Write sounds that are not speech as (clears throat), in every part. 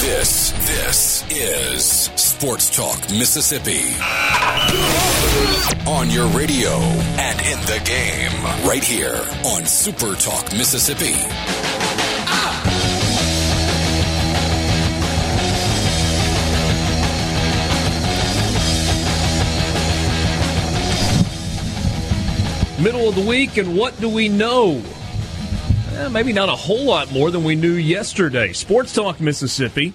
This, this is Sports Talk Mississippi. On your radio and in the game, right here on Super Talk Mississippi. Middle of the week, and what do we know? Eh, maybe not a whole lot more than we knew yesterday. Sports Talk Mississippi,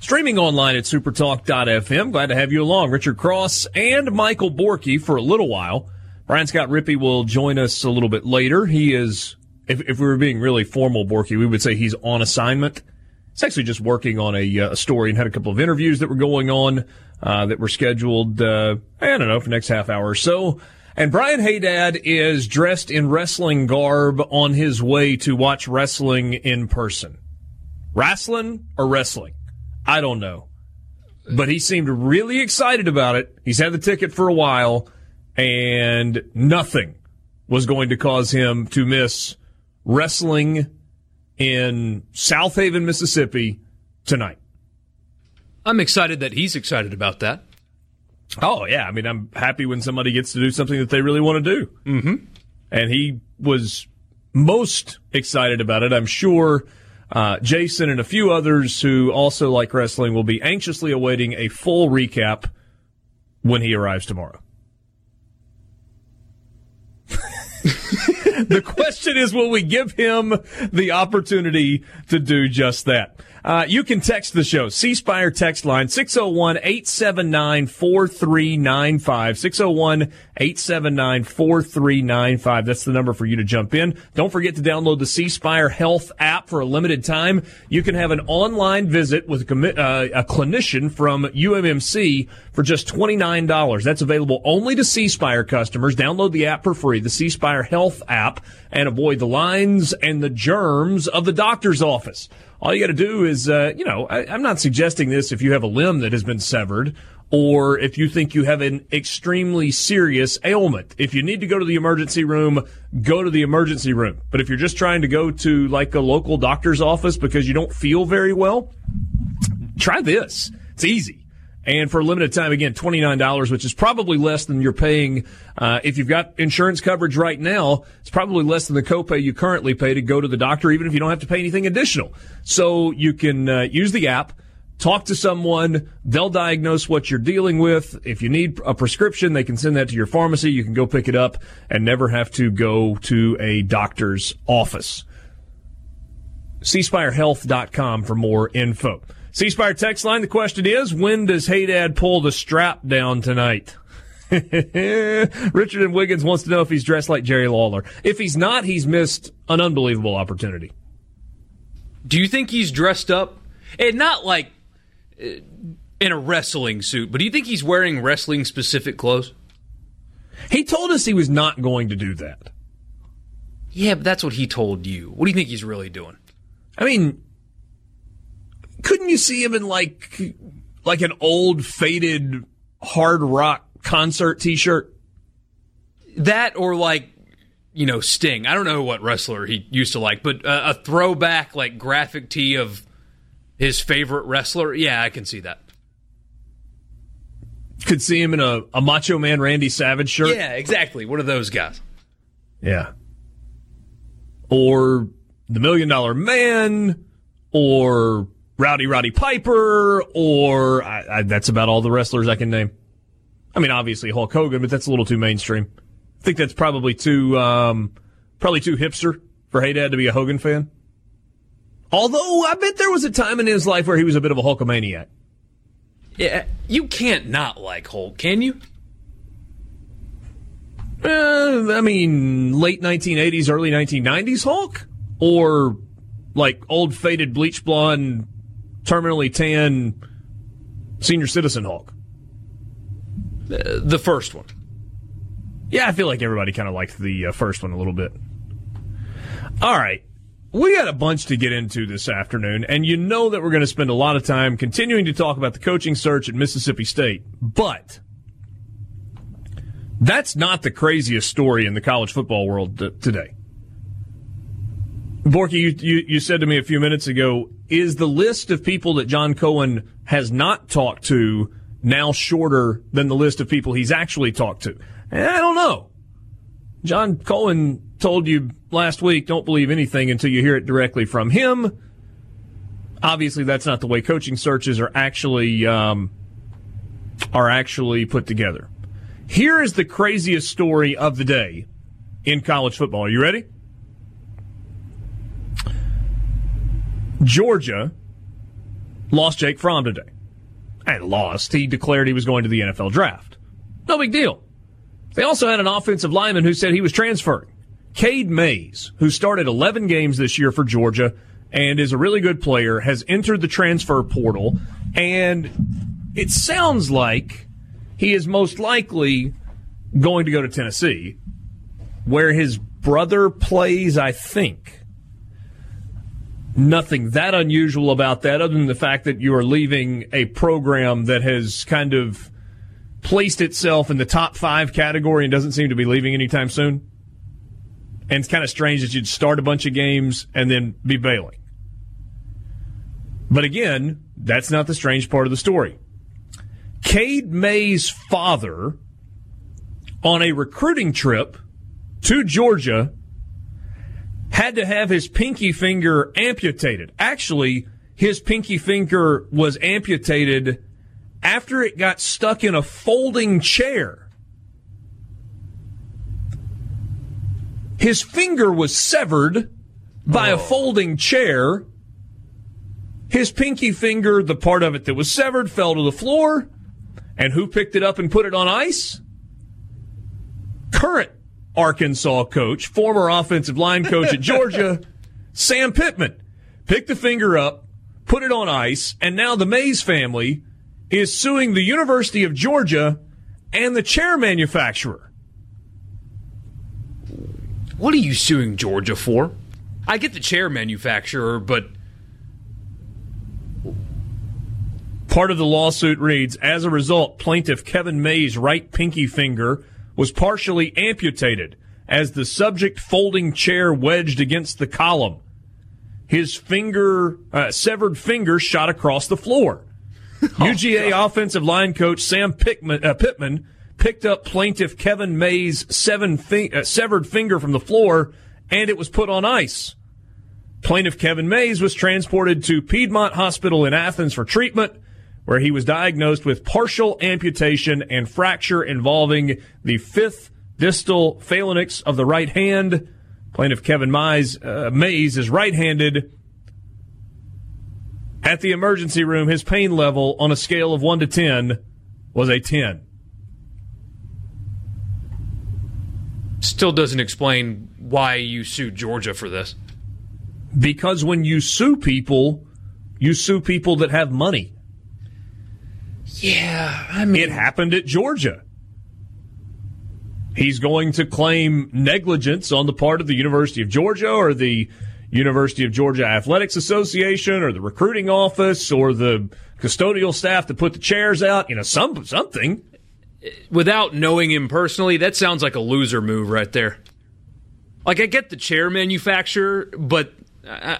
streaming online at supertalk.fm. Glad to have you along. Richard Cross and Michael Borky for a little while. Brian Scott Rippey will join us a little bit later. He is, if, if we were being really formal, Borky, we would say he's on assignment. He's actually just working on a, uh, story and had a couple of interviews that were going on uh, that were scheduled, uh, I don't know, for next half hour or so. And Brian Haydad is dressed in wrestling garb on his way to watch wrestling in person. Wrestling or wrestling? I don't know. But he seemed really excited about it. He's had the ticket for a while, and nothing was going to cause him to miss wrestling in Southaven, Mississippi tonight. I'm excited that he's excited about that. Oh yeah, I mean, I'm happy when somebody gets to do something that they really want to do. Mm-hmm. And he was most excited about it. I'm sure uh, Jason and a few others who also like wrestling will be anxiously awaiting a full recap when he arrives tomorrow. (laughs) the question is, will we give him the opportunity to do just that? Uh, you can text the show. C Spire text line 601 879 4395. 601 879 4395. That's the number for you to jump in. Don't forget to download the C Spire Health app for a limited time. You can have an online visit with a, uh, a clinician from UMMC for just $29. That's available only to C Spire customers. Download the app for free, the C Spire Health app, and avoid the lines and the germs of the doctor's office. All you got to do is, uh, you know, I, I'm not suggesting this if you have a limb that has been severed or if you think you have an extremely serious ailment. If you need to go to the emergency room, go to the emergency room. But if you're just trying to go to like a local doctor's office because you don't feel very well, try this. It's easy. And for a limited time, again, $29, which is probably less than you're paying. Uh, if you've got insurance coverage right now, it's probably less than the copay you currently pay to go to the doctor, even if you don't have to pay anything additional. So you can uh, use the app, talk to someone. They'll diagnose what you're dealing with. If you need a prescription, they can send that to your pharmacy. You can go pick it up and never have to go to a doctor's office. cspirehealth.com for more info. C Spire text line. The question is, when does Haydad pull the strap down tonight? (laughs) Richard and Wiggins wants to know if he's dressed like Jerry Lawler. If he's not, he's missed an unbelievable opportunity. Do you think he's dressed up? And not like uh, in a wrestling suit, but do you think he's wearing wrestling specific clothes? He told us he was not going to do that. Yeah, but that's what he told you. What do you think he's really doing? I mean, couldn't you see him in like like an old faded hard rock concert t-shirt? That or like you know Sting. I don't know what wrestler he used to like, but uh, a throwback like graphic tee of his favorite wrestler. Yeah, I can see that. Could see him in a, a Macho Man Randy Savage shirt. Yeah, exactly. One of those guys. Yeah. Or the Million Dollar Man, or Rowdy Roddy Piper, or I, I, that's about all the wrestlers I can name. I mean, obviously Hulk Hogan, but that's a little too mainstream. I think that's probably too, um, probably too hipster for Hey Dad to be a Hogan fan. Although I bet there was a time in his life where he was a bit of a Hulkamaniac. Yeah, you can't not like Hulk, can you? Uh, I mean, late 1980s, early 1990s Hulk? Or like old faded bleach blonde, terminally tan senior citizen Hulk? The first one. Yeah, I feel like everybody kind of liked the uh, first one a little bit. All right. We got a bunch to get into this afternoon, and you know that we're going to spend a lot of time continuing to talk about the coaching search at Mississippi State. But that's not the craziest story in the college football world t- today. Borky, you, you, you said to me a few minutes ago, is the list of people that John Cohen has not talked to now shorter than the list of people he's actually talked to? I don't know. John Cohen told you last week, don't believe anything until you hear it directly from him. Obviously, that's not the way coaching searches are actually um, are actually put together. Here is the craziest story of the day in college football. Are you ready? Georgia lost Jake Fromm today. And lost. He declared he was going to the NFL draft. No big deal. They also had an offensive lineman who said he was transferring. Cade Mays, who started 11 games this year for Georgia and is a really good player, has entered the transfer portal. And it sounds like he is most likely going to go to Tennessee, where his brother plays, I think. Nothing that unusual about that, other than the fact that you are leaving a program that has kind of placed itself in the top five category and doesn't seem to be leaving anytime soon. And it's kind of strange that you'd start a bunch of games and then be bailing. But again, that's not the strange part of the story. Cade May's father, on a recruiting trip to Georgia, had to have his pinky finger amputated. Actually, his pinky finger was amputated after it got stuck in a folding chair. His finger was severed by oh. a folding chair. His pinky finger, the part of it that was severed, fell to the floor. And who picked it up and put it on ice? Current Arkansas coach, former offensive line coach at (laughs) Georgia, Sam Pittman, picked the finger up, put it on ice, and now the Mays family is suing the University of Georgia and the chair manufacturer. What are you suing Georgia for? I get the chair manufacturer, but. Part of the lawsuit reads As a result, plaintiff Kevin May's right pinky finger was partially amputated as the subject folding chair wedged against the column. His finger, uh, severed finger shot across the floor. (laughs) oh, UGA God. offensive line coach Sam Pickman, uh, Pittman picked up plaintiff Kevin May's seven fi- uh, severed finger from the floor and it was put on ice. Plaintiff Kevin Mays was transported to Piedmont Hospital in Athens for treatment where he was diagnosed with partial amputation and fracture involving the fifth distal phalanx of the right hand. Plaintiff Kevin Mize, uh, Mays is right-handed. At the emergency room, his pain level on a scale of 1 to 10 was a 10. Still doesn't explain why you sued Georgia for this. Because when you sue people, you sue people that have money. Yeah, I mean, it happened at Georgia. He's going to claim negligence on the part of the University of Georgia or the University of Georgia Athletics Association or the recruiting office or the custodial staff to put the chairs out, you know, some something. Without knowing him personally, that sounds like a loser move right there. Like I get the chair manufacturer, but uh,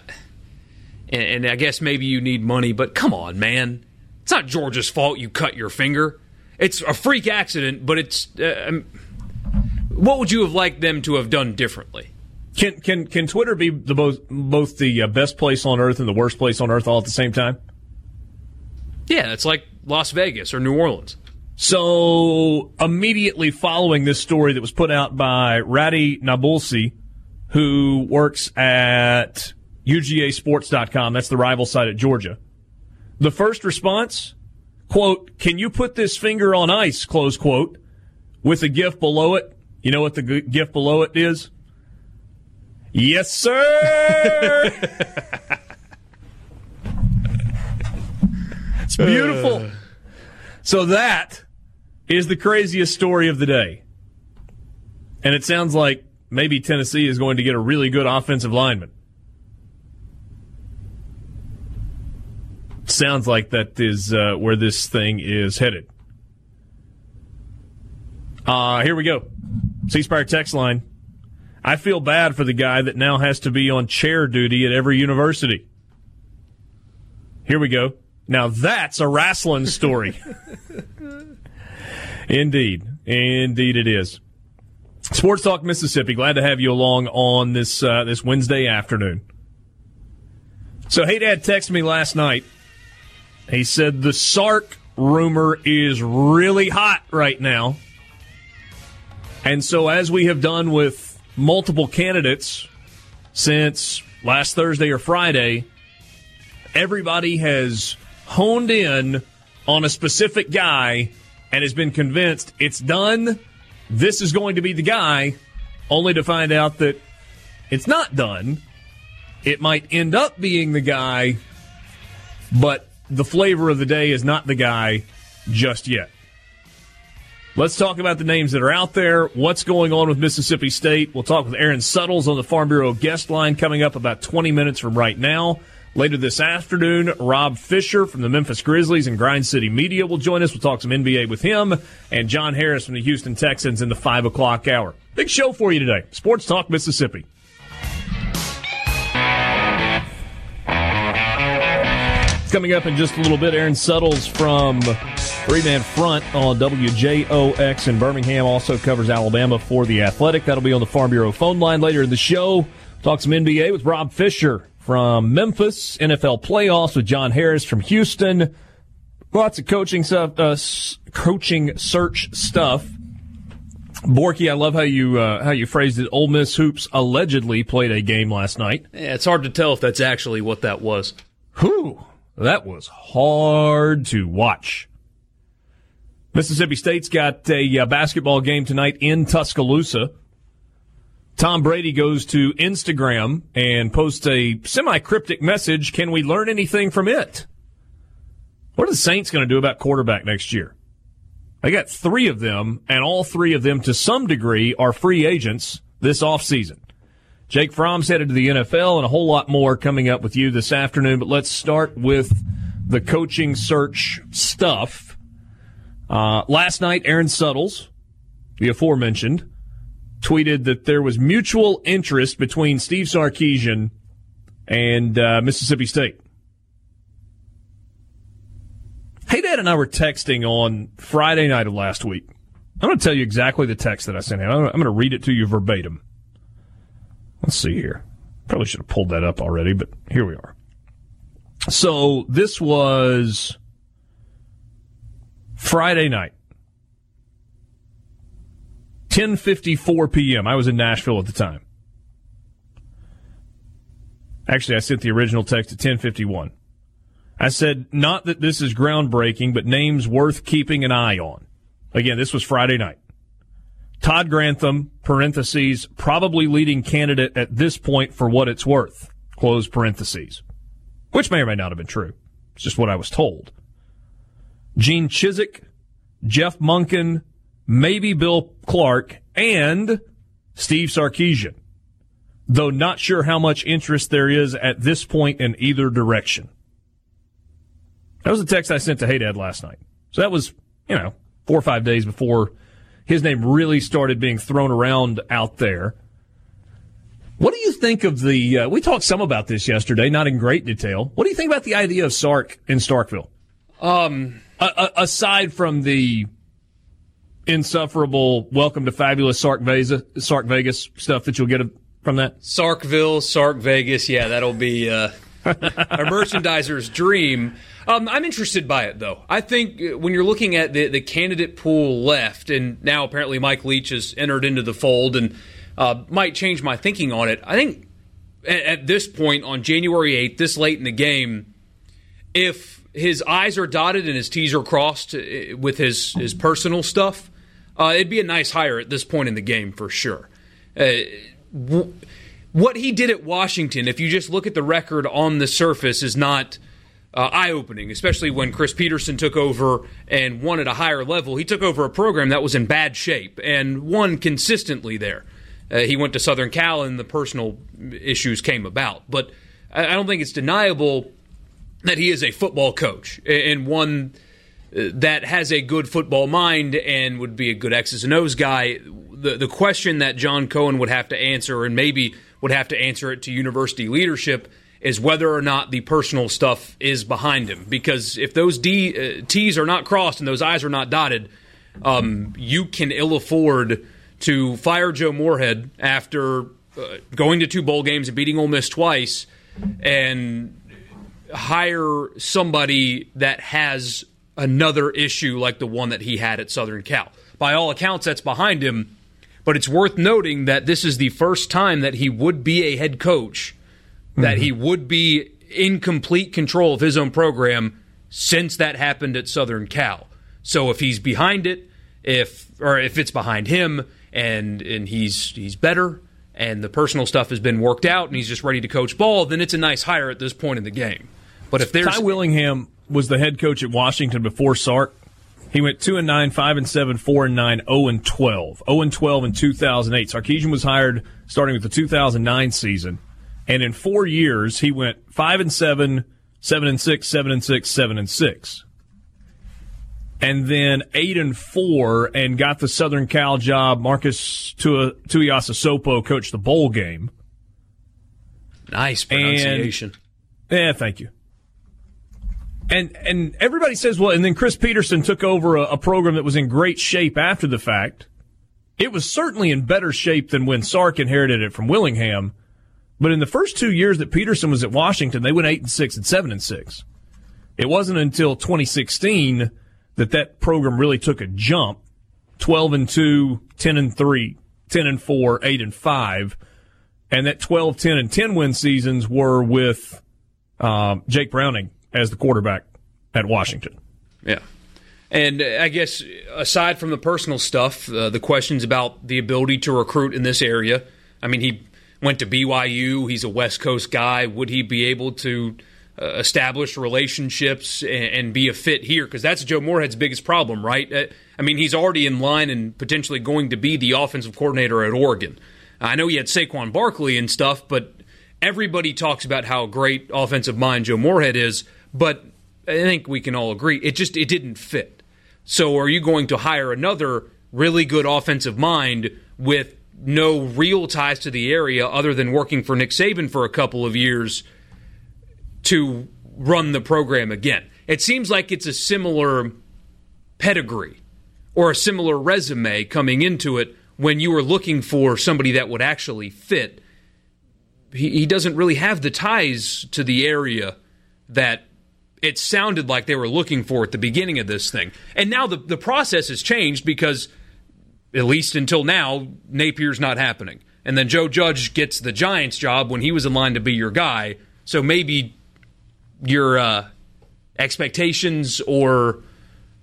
and, and I guess maybe you need money, but come on, man. It's not Georgia's fault you cut your finger. It's a freak accident, but it's. Uh, um, what would you have liked them to have done differently? Can can can Twitter be the both both the uh, best place on earth and the worst place on earth all at the same time? Yeah, it's like Las Vegas or New Orleans. So immediately following this story that was put out by Radi Nabulsi, who works at UGASports.com, that's the rival site at Georgia. The first response, quote, can you put this finger on ice, close quote, with a GIF below it. You know what the GIF below it is? Yes, sir. (laughs) it's beautiful. Uh. So that is the craziest story of the day. And it sounds like maybe Tennessee is going to get a really good offensive lineman. Sounds like that is uh, where this thing is headed. Uh, here we go. C Spire text line. I feel bad for the guy that now has to be on chair duty at every university. Here we go. Now that's a wrestling story. (laughs) Indeed. Indeed it is. Sports Talk Mississippi. Glad to have you along on this uh, this Wednesday afternoon. So, Hey Dad texted me last night. He said the Sark rumor is really hot right now. And so, as we have done with multiple candidates since last Thursday or Friday, everybody has honed in on a specific guy and has been convinced it's done. This is going to be the guy, only to find out that it's not done. It might end up being the guy, but the flavor of the day is not the guy just yet. Let's talk about the names that are out there. What's going on with Mississippi State? We'll talk with Aaron Suttles on the Farm Bureau guest line coming up about 20 minutes from right now. Later this afternoon, Rob Fischer from the Memphis Grizzlies and Grind City Media will join us. We'll talk some NBA with him and John Harris from the Houston Texans in the 5 o'clock hour. Big show for you today. Sports Talk Mississippi. Coming up in just a little bit, Aaron Suttles from Three Man Front on WJOX in Birmingham also covers Alabama for The Athletic. That'll be on the Farm Bureau phone line later in the show. Talk some NBA with Rob Fischer from Memphis, NFL playoffs with John Harris from Houston. Lots of coaching stuff, uh, coaching search stuff. Borky, I love how you uh, how you phrased it. Ole Miss hoops allegedly played a game last night. Yeah, it's hard to tell if that's actually what that was. Whew. That was hard to watch. Mississippi State's got a uh, basketball game tonight in Tuscaloosa. Tom Brady goes to Instagram and posts a semi cryptic message. Can we learn anything from it? What are the Saints going to do about quarterback next year? They got three of them, and all three of them, to some degree, are free agents this offseason. Jake Fromm's headed to the NFL and a whole lot more coming up with you this afternoon. But let's start with the coaching search stuff. Uh, last night, Aaron Suttles, the aforementioned, tweeted that there was mutual interest between Steve Sarkisian and uh, Mississippi State. Hey, Dad and I were texting on Friday night of last week. I'm going to tell you exactly the text that I sent him. I'm going to read it to you verbatim. Let's see here. Probably should have pulled that up already, but here we are. So this was Friday night. 10:54 p.m. I was in Nashville at the time. Actually, I sent the original text at 10:51. I said not that this is groundbreaking, but names worth keeping an eye on. Again, this was Friday night. Todd Grantham, parentheses, probably leading candidate at this point for what it's worth, close parentheses. Which may or may not have been true. It's just what I was told. Gene Chizik, Jeff Monken, maybe Bill Clark, and Steve Sarkisian. Though not sure how much interest there is at this point in either direction. That was the text I sent to Hey Dad last night. So that was, you know, four or five days before his name really started being thrown around out there. What do you think of the? Uh, we talked some about this yesterday, not in great detail. What do you think about the idea of Sark in Starkville? Um, a- a- aside from the insufferable "Welcome to Fabulous Sark Vegas, Sark Vegas" stuff that you'll get from that, Sarkville, Sark Vegas, yeah, that'll be uh, (laughs) a merchandiser's dream. Um, I'm interested by it, though. I think uh, when you're looking at the, the candidate pool left, and now apparently Mike Leach has entered into the fold and uh, might change my thinking on it. I think at, at this point on January 8th, this late in the game, if his I's are dotted and his T's are crossed uh, with his, his personal stuff, uh, it'd be a nice hire at this point in the game for sure. Uh, what he did at Washington, if you just look at the record on the surface, is not uh, eye opening, especially when Chris Petersen took over and won at a higher level. He took over a program that was in bad shape and won consistently there. Uh, he went to Southern Cal and the personal issues came about. But I, don't think it's deniable that he is a football coach and one uh, that has a good football mind and would be a good X's and O's guy. The, the question that John Cohen would have to answer, and maybe would have to answer it to university leadership, is whether or not the personal stuff is behind him. Because if those D, uh, T's are not crossed and those I's are not dotted, um, you can ill afford to fire Joe Moorhead after uh, going to two bowl games and beating Ole Miss twice, and hire somebody that has another issue like the one that he had at Southern Cal. By all accounts, that's behind him. But it's worth noting that this is the first time that he would be a head coach that he mm-hmm. would be in complete control of his own program since that happened at Southern Cal. So if he's behind it, if or if it's behind him and and he's he's better and the personal stuff has been worked out and he's just ready to coach ball, then it's a nice hire at this point in the game. But if there's Ty Willingham was the head coach at Washington before Sark. He went two and nine, five and seven, four and nine, zero and twelve, zero and twelve in two thousand eight. Sarkisian was hired starting with the two thousand nine season. And in four years, he went five and seven, seven and six, seven and six, seven and six. And then eight and four and got the Southern Cal job. Marcus Tuiasosopo coached the bowl game. Nice pronunciation. And, yeah, thank you. And and everybody says, well, and then Chris Petersen took over a, a program that was in great shape after the fact. It was certainly in better shape than when Sark inherited it from Willingham but in the first two years that Petersen was at Washington, they went eight and six and seven and six. It wasn't until 2016 that that program really took a jump. 12 and 2, 10 and 3, 10 and 4, 8 and 5. And that 12, 10 and 10 win seasons were with um, Jake Browning as the quarterback at Washington. Yeah. And I guess aside from the personal stuff, uh, the questions about the ability to recruit in this area. I mean, he went to BYU. He's a West Coast guy. Would he be able to uh, establish relationships and, and, be a fit here? Because that's Joe Moorhead's biggest problem, right? Uh, I mean, he's already in line and potentially going to be the offensive coordinator at Oregon. I know he had Saquon Barkley and stuff, but everybody talks about how great offensive mind Joe Moorhead is. But I think we can all agree it just it didn't fit. So, are you going to hire another really good offensive mind with no real ties to the area other than working for Nick Saban for a couple of years to run the program again. It seems like it's a similar pedigree or a similar resume coming into it when you were looking for somebody that would actually fit. He, he doesn't really have the ties to the area that it sounded like they were looking for at the beginning of this thing. And now the, the process has changed because – at least until now, Napier's not happening. And then Joe Judge gets the Giants job when he was in line to be your guy. So maybe your uh, expectations or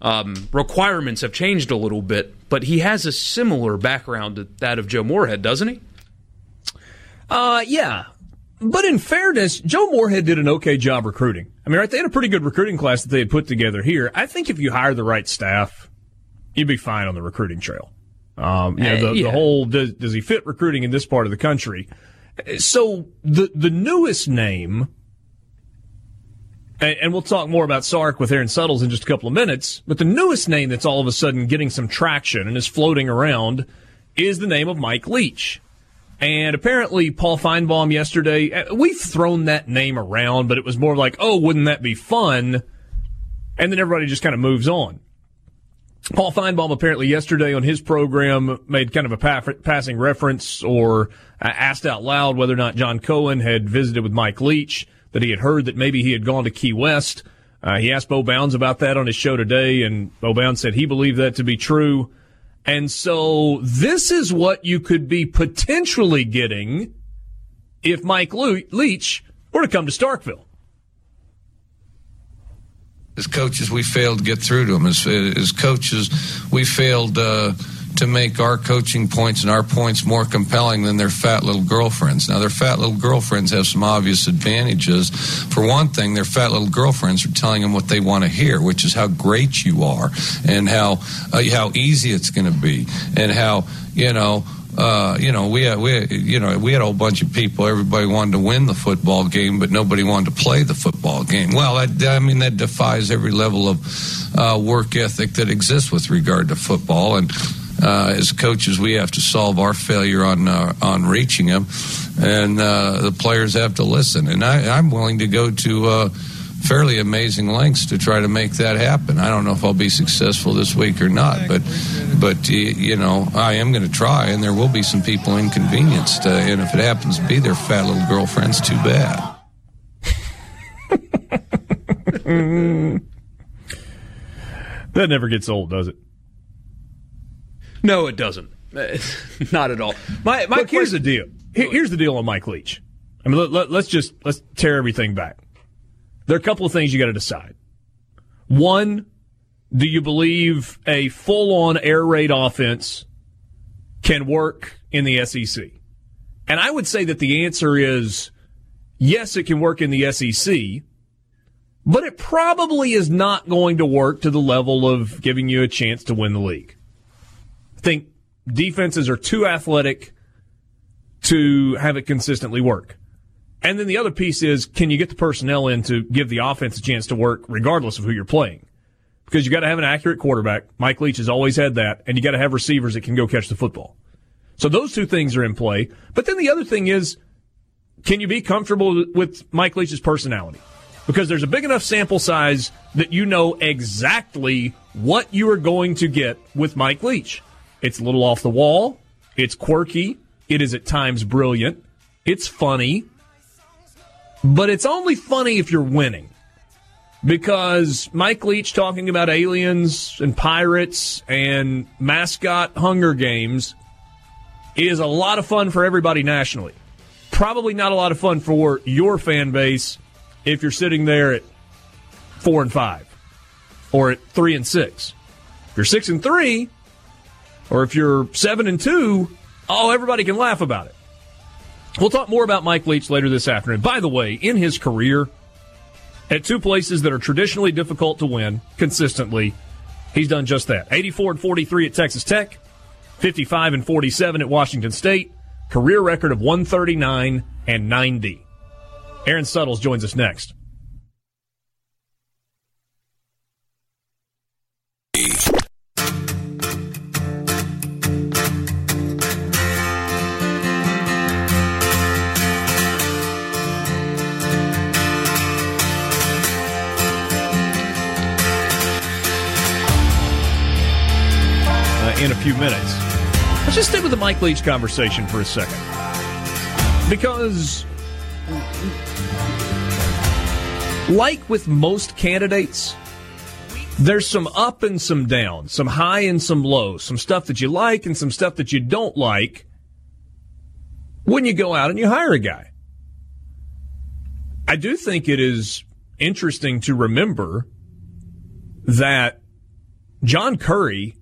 um, requirements have changed a little bit, but he has a similar background to that of Joe Moorhead, doesn't he? Uh, yeah. But in fairness, Joe Moorhead did an okay job recruiting. I mean, right, they had a pretty good recruiting class that they had put together here. I think if you hire the right staff, you'd be fine on the recruiting trail. Um, you know, the, uh, yeah. the whole does, does he fit recruiting in this part of the country? So the the newest name, and, and we'll talk more about Sark with Aaron Suttles in just a couple of minutes. But the newest name that's all of a sudden getting some traction and is floating around is the name of Mike Leach. And apparently, Paul Finebaum yesterday, uh, we've thrown that name around, but it was more like, oh, wouldn't that be fun? And then everybody just kind of moves on. Paul Finebaum apparently yesterday on his program made kind of a pa- passing reference or uh, asked out loud whether or not John Cohen had visited with Mike Leach, that he had heard that maybe he had gone to Key West. Uh, he asked Bo Bounds about that on his show today, and Bo Bounds said he believed that to be true. And so this is what you could be potentially getting if Mike Leach were to come to Starkville as coaches, we failed to get through to them. As, as coaches, we failed uh, to make our coaching points and our points more compelling than their fat little girlfriends. Now, their fat little girlfriends have some obvious advantages. For one thing, their fat little girlfriends are telling them what they want to hear, which is how great you are and how uh, how easy it's going to be and how you know uh, you know, we had, we you know we had a whole bunch of people. Everybody wanted to win the football game, but nobody wanted to play the football game. Well, I, I mean that defies every level of uh, work ethic that exists with regard to football. And uh, as coaches, we have to solve our failure on uh, on reaching them, and uh, the players have to listen. And I, I'm willing to go to uh, fairly amazing lengths to try to make that happen. I don't know if I'll be successful this week or not, but but you know I am going to try, and there will be some people inconvenienced, uh, and if it happens to be their fat little girlfriends, too bad. (laughs) that never gets old, does it? No, it doesn't. (laughs) Not at all. My, my Look, here's the deal. Here, here's the deal on Mike Leach. I mean, let, let, let's just let's tear everything back. There are a couple of things you got to decide. One, do you believe a full-on air raid offense can work in the SEC? And I would say that the answer is yes, it can work in the SEC, but it probably is not going to work to the level of giving you a chance to win the league. Think defenses are too athletic to have it consistently work. And then the other piece is can you get the personnel in to give the offense a chance to work regardless of who you're playing? Because you got to have an accurate quarterback. Mike Leach has always had that, and you got to have receivers that can go catch the football. So those two things are in play. But then the other thing is can you be comfortable with Mike Leach's personality? Because there's a big enough sample size that you know exactly what you are going to get with Mike Leach. It's a little off the wall. It's quirky. It is at times brilliant. It's funny. But it's only funny if you're winning. Because Mike Leach talking about aliens and pirates and mascot Hunger Games is a lot of fun for everybody nationally. Probably not a lot of fun for your fan base if you're sitting there at four and five or at three and six. If you're six and three, or if you're seven and two, oh, everybody can laugh about it. We'll talk more about Mike Leach later this afternoon. By the way, in his career, at two places that are traditionally difficult to win consistently, he's done just that. 84 and 43 at Texas Tech, 55 and 47 at Washington State, career record of 139 and 90. Aaron Suttles joins us next. In a few minutes. Let's just stick with the Mike Leach conversation for a second. Because, like with most candidates, there's some up and some down, some high and some low, some stuff that you like and some stuff that you don't like when you go out and you hire a guy. I do think it is interesting to remember that John Currie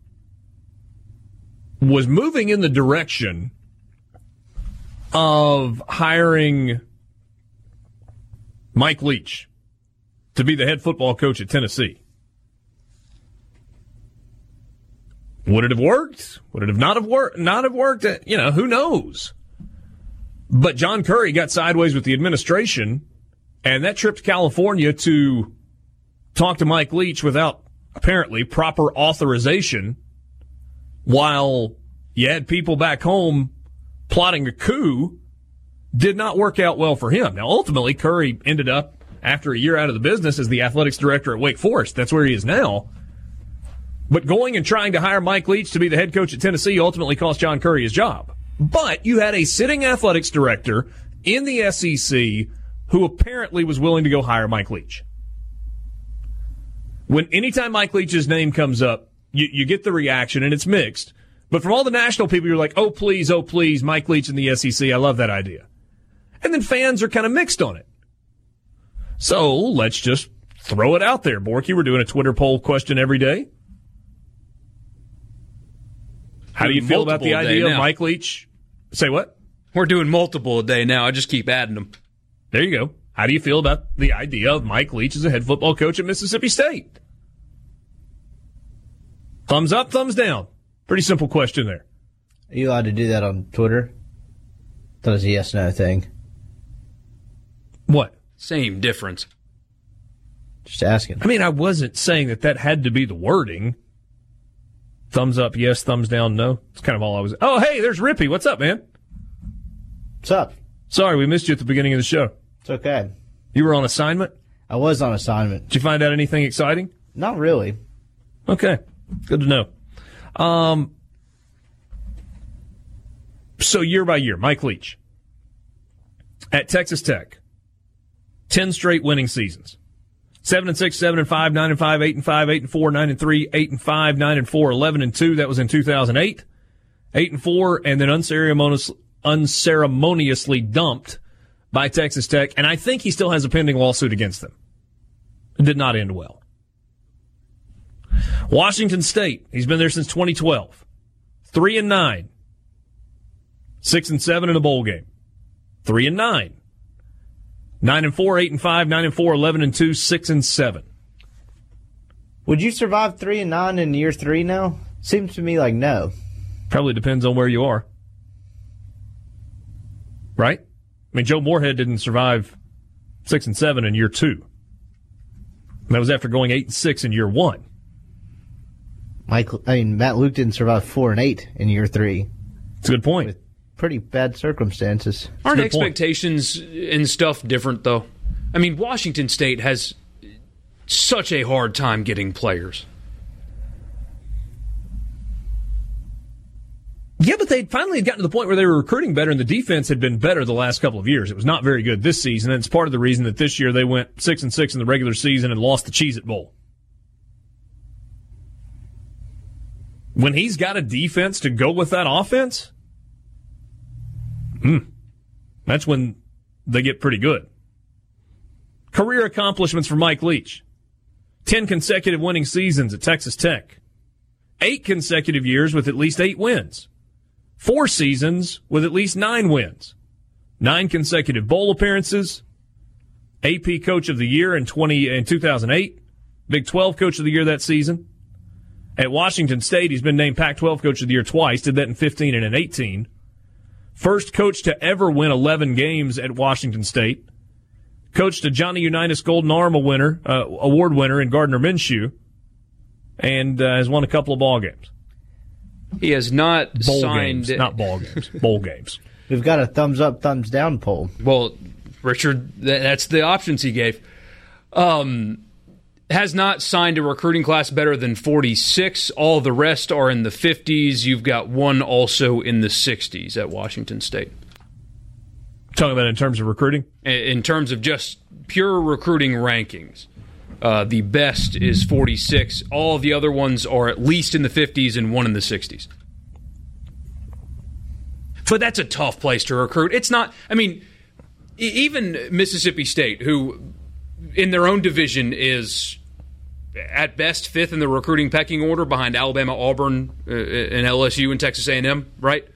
was moving in the direction of hiring Mike Leach to be the head football coach at Tennessee. Would it have worked? Would it have not have worked? Not have worked? Uh, you know, who knows? But John Currie got sideways with the administration, and that trip to California to talk to Mike Leach without apparently proper authorization while you had people back home plotting a coup, did not work out well for him. Now, ultimately, Currie ended up, after a year out of the business, as the athletics director at Wake Forest. That's where he is now. But going and trying to hire Mike Leach to be the head coach at Tennessee ultimately cost John Currie his job. But you had a sitting athletics director in the SEC who apparently was willing to go hire Mike Leach. When anytime Mike Leach's name comes up, you, you get the reaction, and it's mixed. But from all the national people, you're like, oh, please, oh, please, Mike Leach in the SEC. I love that idea. And then fans are kind of mixed on it. So let's just throw it out there. Borky, we're doing a Twitter poll question every day. How do you feel about the idea of Mike Leach? Say what? We're doing multiple a day now. I just keep adding them. There you go. How do you feel about the idea of Mike Leach as a head football coach at Mississippi State? Thumbs up, thumbs down. Pretty simple question there. Are you allowed to do that on Twitter? That was a yes no thing. What? Same difference. Just asking. I mean, I wasn't saying that that had to be the wording. Thumbs up, yes. Thumbs down, no. It's kind of all I was. Oh, hey, there's Rippy. What's up, man? What's up? Sorry, we missed you at the beginning of the show. It's okay. You were on assignment? I was on assignment. Did you find out anything exciting? Not really. Okay. Good to know. Um, so year by year, Mike Leach at Texas Tech, 10 straight winning seasons. 7 and 6, 7 and 5, 9 and 5, 8 and 5, 8 and 4, 9 and 3, 8 and 5, 9 and 4, 11 and 2. That was in 2008. 8 and 4, and then unceremoniously, unceremoniously dumped by Texas Tech. And I think he still has a pending lawsuit against them. It did not end well. Washington State, he's been there since 2012. 3 and 9. 6 and 7 in a bowl game. 3 and 9. 9 and 4, 8 and 5, 9 and 4, 11 and 2, 6 and 7. Would you survive 3 and 9 in year 3 now? Seems to me like no. Probably depends on where you are. Right? I mean, Joe Moorhead didn't survive 6 and 7 in year 2. That was after going 8 and 6 in year 1. Mike, I mean, Matt Luke didn't survive 4 and 8 in year 3. It's a good point. With pretty bad circumstances. Aren't Good point. expectations and stuff different though? I mean, Washington State has such a hard time getting players. Yeah, but they finally had gotten to the point where they were recruiting better, and the defense had been better the last couple of years. It was not very good this season, and it's part of the reason that this year they went six and six in the regular season and lost the Cheez It Bowl. When he's got a defense to go with that offense, hmm, that's when they get pretty good. Career accomplishments for Mike Leach: ten consecutive winning seasons at Texas Tech, eight consecutive years with at least eight wins. Four seasons with at least nine wins, nine consecutive bowl appearances, AP Coach of the Year in twenty in two thousand eight, Big Twelve Coach of the Year that season. At Washington State, he's been named Pac twelve Coach of the Year twice. Did that in fifteen and in eighteen. First coach to ever win eleven games at Washington State. Coached a Johnny Unitas Golden Arm winner, uh, award winner in Gardner Minshew, and uh, has won a couple of ball games. He has not Bowl signed. games, not ball games. Bowl games. We've got a thumbs up, thumbs down poll. Well, Richard, th- that's the options he gave. Um, has not signed a recruiting class better than 46. All the rest are in the 50s. You've got one also in the 60s at Washington State. Talking about in terms of recruiting. In- terms of just pure recruiting rankings, uh, the best is 46. All the other ones are at least in the 50s and one in the 60s. But that's a tough place to recruit. It's not, I mean, even Mississippi State, who in their own division is at best fifth in the recruiting pecking order behind Alabama, Auburn, uh, and LSU and Texas A&M, right?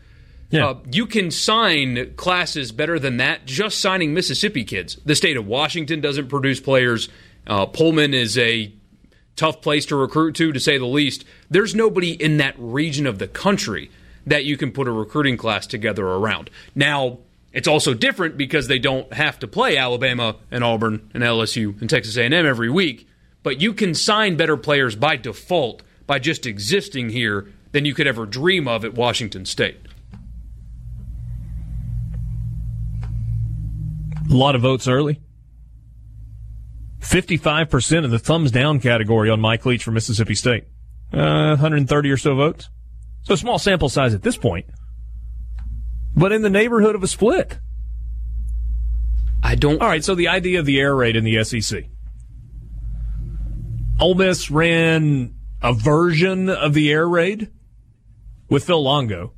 Yeah. Uh, you can sign classes better than that just signing Mississippi kids. The state of Washington doesn't produce players. Uh, Pullman is a tough place to recruit to, to say the least. There's nobody in that region of the country that you can put a recruiting class together around. Now, it's also different because they don't have to play Alabama and Auburn and LSU and Texas A&M every week, but you can sign better players by default by just existing here than you could ever dream of at Washington State. A lot of votes early. 55% of the thumbs down category on Mike Leach for Mississippi State. Uh, 130 or so votes. So small sample size at this point. But in the neighborhood of a split. I don't. All right, so the idea of the air raid in the SEC. Ole Miss ran a version of the air raid with Phil Longo.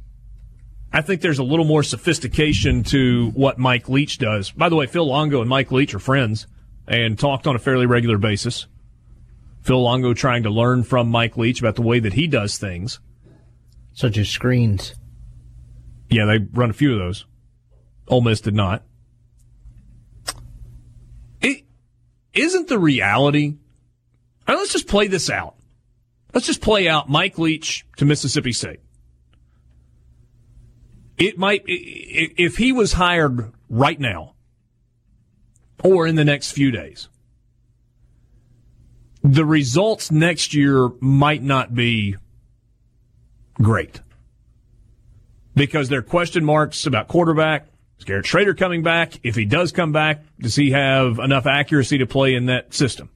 I think there's a little more sophistication to what Mike Leach does. By the way, Phil Longo and Mike Leach are friends and talked on a fairly regular basis. Phil Longo trying to learn from Mike Leach about the way that he does things. such as screens. Yeah, they run a few of those. Ole Miss did not. It isn't the reality. Right, let's just play this out. Let's just play out Mike Leach to Mississippi State. It might, if he was hired right now or in the next few days, the results next year might not be great because there are question marks about quarterback. Is Garrett Shrader coming back? If he does come back, does he have enough accuracy to play in that system?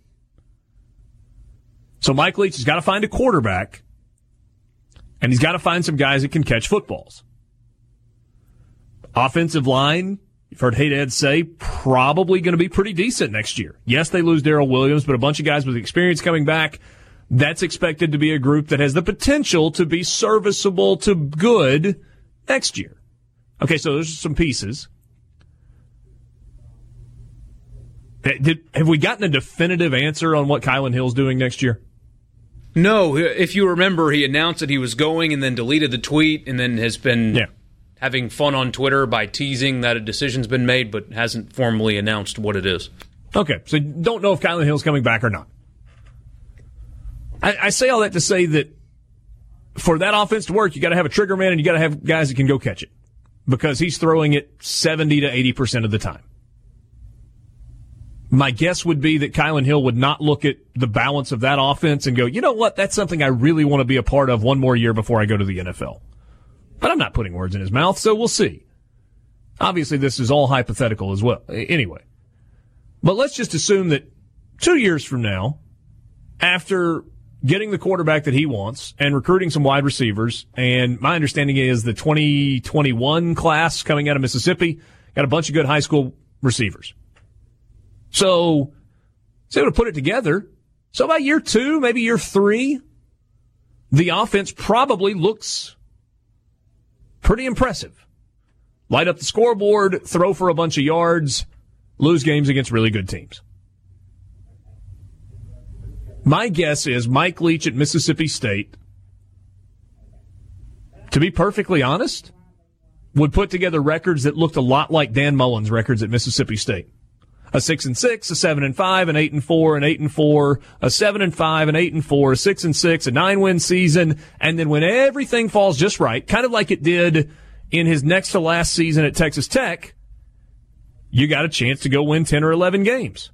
So Mike Leach has got to find a quarterback, and he's got to find some guys that can catch footballs. Offensive line, you've heard Haydad say, probably going to be pretty decent next year. Yes, they lose Daryl Williams, but a bunch of guys with experience coming back. That's expected to be a group that has the potential to be serviceable to good next year. Okay, so there's some pieces. Eh, did, have we gotten a definitive answer on what Kylan Hill's doing next year? No, if you remember, he announced that he was going and then deleted the tweet and then has been yeah. having fun on Twitter by teasing that a decision's been made, but hasn't formally announced what it is. Okay, so don't know if Kylan Hill's coming back or not. I, I say all that to say that for that offense to work, you got to have a trigger man and you got to have guys that can go catch it because he's throwing it 70 to 80% of the time. My guess would be that Kylan Hill would not look at the balance of that offense and go, you know what? That's something I really want to be a part of one more year before I go to the NFL. But I'm not putting words in his mouth, so we'll see. Obviously, this is all hypothetical as well. Anyway, but let's just assume that two years from now, after getting the quarterback that he wants and recruiting some wide receivers. And my understanding is the 2021 class coming out of Mississippi got a bunch of good high school receivers. So, so to put it together. So by year two, maybe year three, the offense probably looks pretty impressive. Light up the scoreboard, throw for a bunch of yards, lose games against really good teams. My guess is Mike Leach at Mississippi State, to be perfectly honest, would put together records that looked a lot like Dan Mullen's records at Mississippi State. A six and six, a seven and five, an eight and four, an eight and four, a seven and five, an eight and four, a six and six, a nine win season, and then when everything falls just right, kind of like it did in his next to last season at Texas Tech, you got a chance to go win 10 or 11 games.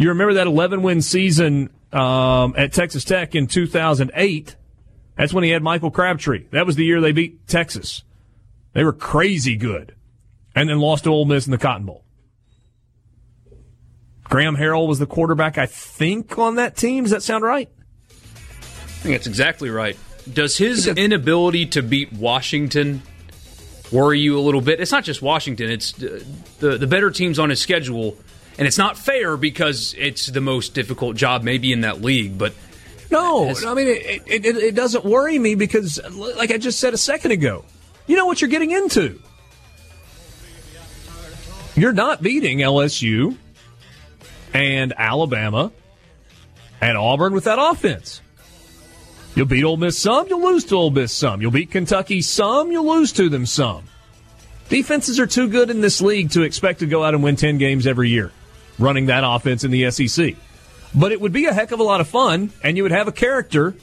You remember that 11 win season um, at Texas Tech in 2008? That's when he had Michael Crabtree. That was the year they beat Texas. They were crazy good, and then lost to Ole Miss in the Cotton Bowl. Graham Harrell was the quarterback, I think, on that team. Does that sound right? I think that's exactly right. Does his inability to beat Washington worry you a little bit? It's not just Washington; it's the the better teams on his schedule and it's not fair because it's the most difficult job maybe in that league. But no, has, I mean it, it, it doesn't worry me because, like I just said a second ago, you know what you're getting into. You're not beating LSU and Alabama and Auburn with that offense. You'll beat Ole Miss some, you'll lose to Ole Miss some. You'll beat Kentucky some, you'll lose to them some. Defenses are too good in this league to expect to go out and win 10 games every year running that offense in the SEC. But it would be a heck of a lot of fun, and you would have a character.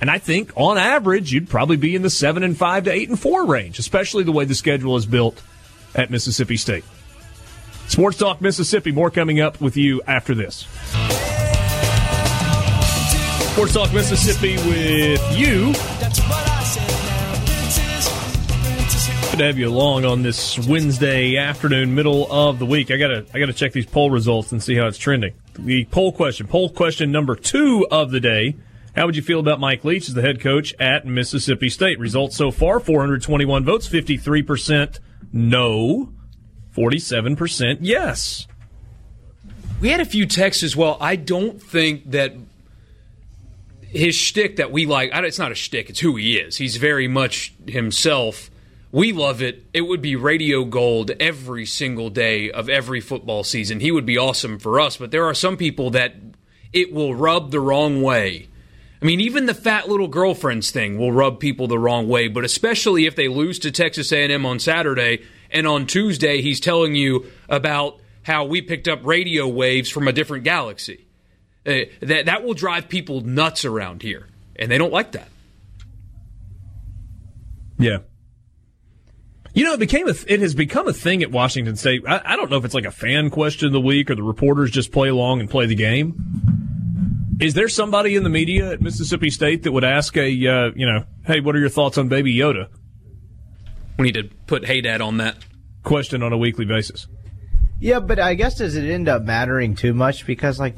And I think on average, you'd probably be in the seven and five to eight and four range, especially the way the schedule is built at Mississippi State. Sports Talk Mississippi, more coming up with you after this. Sports Talk Mississippi with you to have you along on this Wednesday afternoon, middle of the week. I gotta I gotta check these poll results and see how it's trending. The poll question, poll question number two of the day. How would you feel about Mike Leach as the head coach at Mississippi State? Results so far: 421 votes, 53 percent no, 47 percent yes. We had a few texts as well. I don't think that his shtick that we like. It's not a shtick; it's who he is. He's very much himself we love it. It would be radio gold every single day of every football season. He would be awesome for us, but there are some people that it will rub the wrong way I mean, even the fat little girlfriends thing will rub people the wrong way, but especially if they lose to Texas A&M on Saturday and on Tuesday he's telling you about how we picked up radio waves from a different galaxy. Uh, that that will drive people nuts around here, and they don't like that. Yeah. You know, it became a, it has become a thing at Washington State. I, I don't know if it's like a fan question of the week or the reporters just play along and play the game. Is there somebody in the media at Mississippi State that would ask a, uh, you know, hey, what are your thoughts on Baby Yoda? We need to put Hey Dad on that question on a weekly basis. Yeah, but I guess does it end up mattering too much because like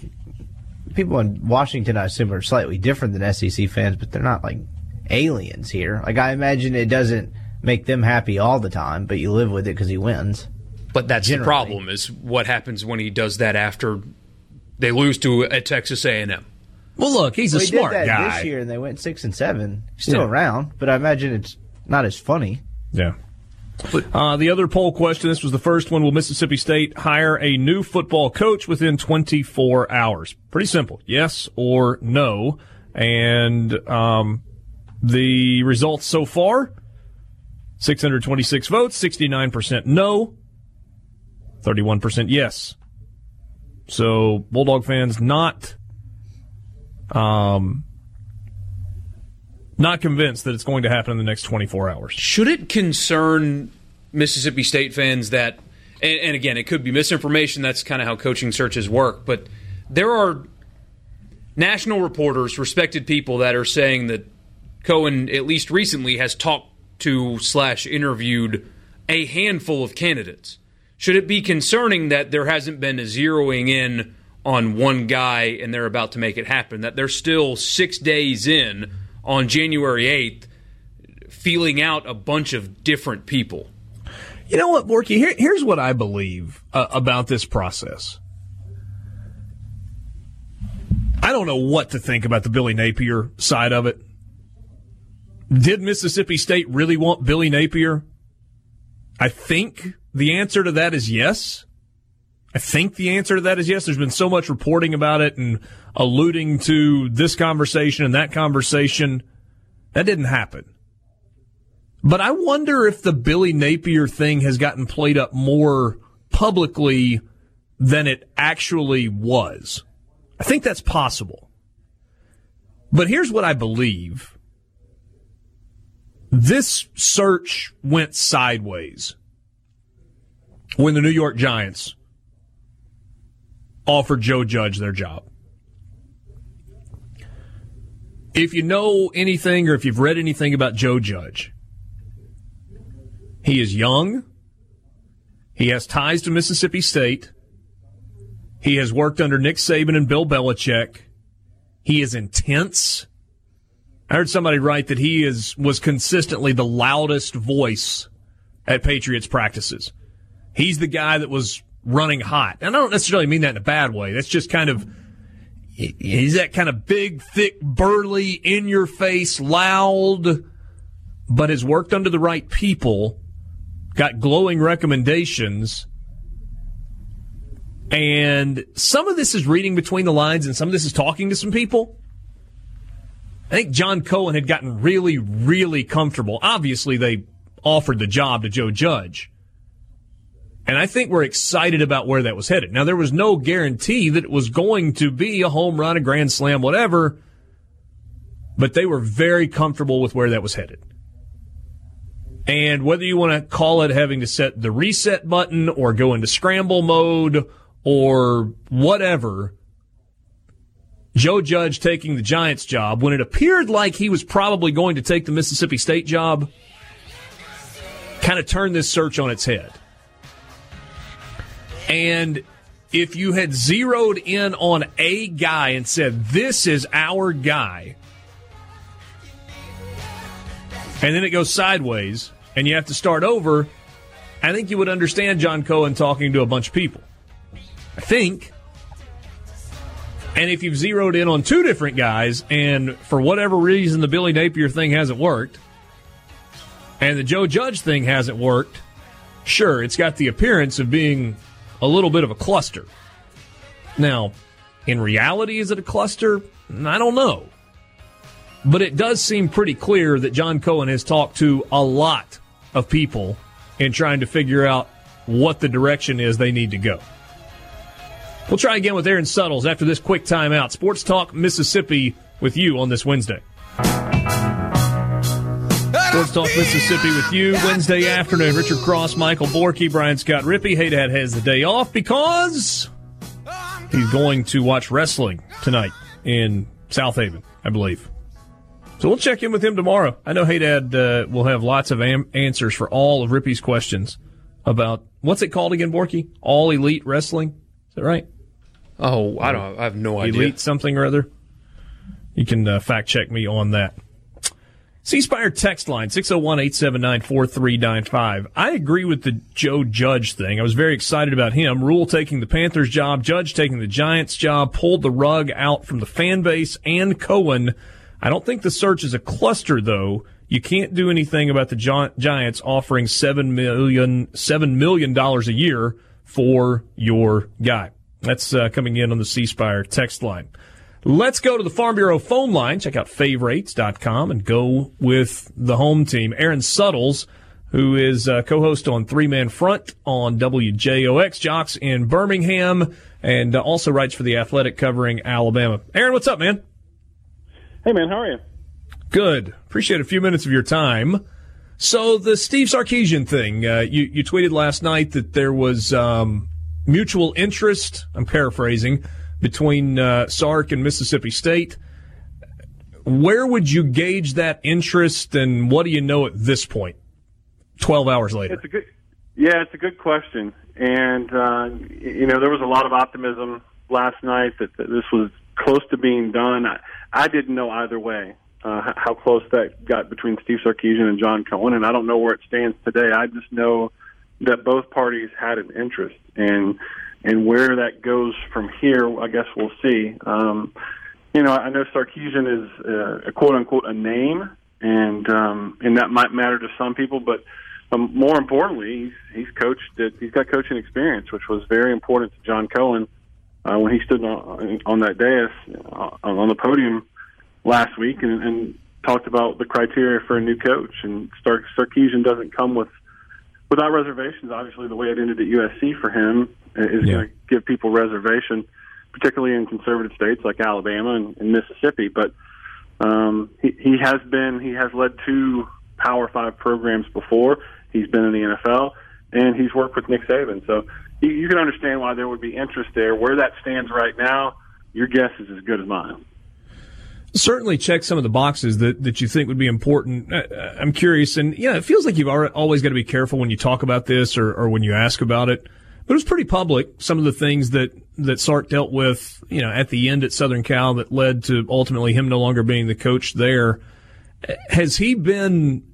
people in Washington, I assume, are slightly different than SEC fans, but they're not like aliens here. Like I imagine it doesn't make them happy all the time, but you live with it because he wins. But that's Generally. the problem: is what happens when he does that after they lose to a Texas A and M. Well, look, he's well, a he smart did that guy. This year, and they went six and seven. Still yeah. around, but I imagine it's not as funny. Yeah. Uh, the other poll question this was the first one. Will Mississippi State hire a new football coach within 24 hours? Pretty simple. Yes or no. And um, the results so far 626 votes, 69% no, 31% yes. So, Bulldog fans not um, not convinced that it's going to happen in the next 24 hours. Should it concern Mississippi State fans that, and, and again, it could be misinformation. That's kind of how coaching searches work. But there are national reporters, respected people that are saying that Cohen, at least recently, has talked to slash interviewed a handful of candidates. Should it be concerning that there hasn't been a zeroing in on one guy and they're about to make it happen? That they're still six days in on January 8th, feeling out a bunch of different people. You know what, Borky? Here, here's what I believe uh, about this process. I don't know what to think about the Billy Napier side of it. Did Mississippi State really want Billy Napier? I think the answer to that is yes. I think the answer to that is yes. There's been so much reporting about it and alluding to this conversation and that conversation. That didn't happen. But I wonder if the Billy Napier thing has gotten played up more publicly than it actually was. I think that's possible. But here's what I believe. This search went sideways when the New York Giants offered Joe Judge their job. If you know anything or if you've read anything about Joe Judge, he is young. He has ties to Mississippi State. He has worked under Nick Saban and Bill Belichick. He is intense. I heard somebody write that he is was consistently the loudest voice at Patriots practices. He's the guy that was running hot. And I don't necessarily mean that in a bad way. That's just kind of he's that kind of big, thick, burly, in your face, loud, but has worked under the right people, got glowing recommendations. And some of this is reading between the lines and some of this is talking to some people. I think John Cohen had gotten really, really comfortable. Obviously, they offered the job to Joe Judge. And I think we're excited about where that was headed. Now, there was no guarantee that it was going to be a home run, a grand slam, whatever, but they were very comfortable with where that was headed. And whether you want to call it having to set the reset button or go into scramble mode or whatever, Joe Judge taking the Giants job when it appeared like he was probably going to take the Mississippi State job kind of turned this search on its head. And if you had zeroed in on a guy and said, this is our guy, and then it goes sideways and you have to start over, I think you would understand John Cohen talking to a bunch of people. I think. And if you've zeroed in on two different guys, and for whatever reason the Billy Napier thing hasn't worked, and the Joe Judge thing hasn't worked, sure, it's got the appearance of being a little bit of a cluster. Now, in reality, is it a cluster? I don't know. But it does seem pretty clear that John Cohen has talked to a lot of people in trying to figure out what the direction is they need to go. We'll try again with Aaron Suttles after this quick timeout. Sports Talk Mississippi with you on this Wednesday. Sports Talk Mississippi with you Wednesday afternoon. Richard Cross, Michael Borky, Brian Scott Rippey. Hey, Dad has the day off because he's going to watch wrestling tonight in Southaven, I believe. So we'll check in with him tomorrow. I know Hey Dad uh, will have lots of am- answers for all of Rippey's questions about what's it called again, Borky? All Elite Wrestling. Is that right? Oh, I don't. I have no idea. Elite something or other. You can uh, fact check me on that. C Spire text line 601 879 4395. I agree with the Joe Judge thing. I was very excited about him. Rhule taking the Panthers job, Judge taking the Giants job, pulled the rug out from the fan base, and Cohen. I don't think the search is a cluster, though. You can't do anything about the Giants offering seven million seven million dollars a year for your guy. That's uh, coming in on the C Spire text line. Let's go to the Farm Bureau phone line. Check out favorites.com and go with the home team. Aaron Suttles, who is uh, co-host on Three Man Front on WJOX, JOX in Birmingham, and uh, also writes for The Athletic covering Alabama. Aaron, what's up, man? Hey, man, how are you? Good. Appreciate a few minutes of your time. So the Steve Sarkisian thing, uh, you, you tweeted last night that there was um, mutual interest. I'm paraphrasing between uh, Sark and Mississippi State. Where would you gauge that interest, and what do you know at this point? Twelve hours later. It's a good, yeah, it's a good question, and uh, you know there was a lot of optimism last night that, that this was close to being done. I, I didn't know either way uh, how close that got between Steve Sarkisian and John Cohen, and I don't know where it stands today. I just know that both parties had an interest, and and where that goes from here, I guess we'll see. Um, you know, I know Sarkisian is uh, a quote unquote a name, and um, and that might matter to some people, but um, more importantly, he's he's coached. At, he's got coaching experience, which was very important to John Cohen uh, when he stood on, on that dais uh, on the podium last week and, and talked about the criteria for a new coach. And Stark, Sarkisian doesn't come with without reservations. Obviously, the way it ended at USC for him is yeah. going to give people reservation, particularly in conservative states like Alabama and, and Mississippi. But um, he, he has been he has led two Power Five programs before. He's been in the NFL and he's worked with Nick Saban. So you, you can understand why there would be interest there. Where that stands right now, your guess is as good as mine certainly check some of the boxes that, that you think would be important. Uh, I'm curious, and yeah, it feels like you've always got to be careful when you talk about this or, or when you ask about it. But it was pretty public. Some of the things that that Sark dealt with, you know, at the end at Southern Cal that led to ultimately him no longer being the coach there. Has he been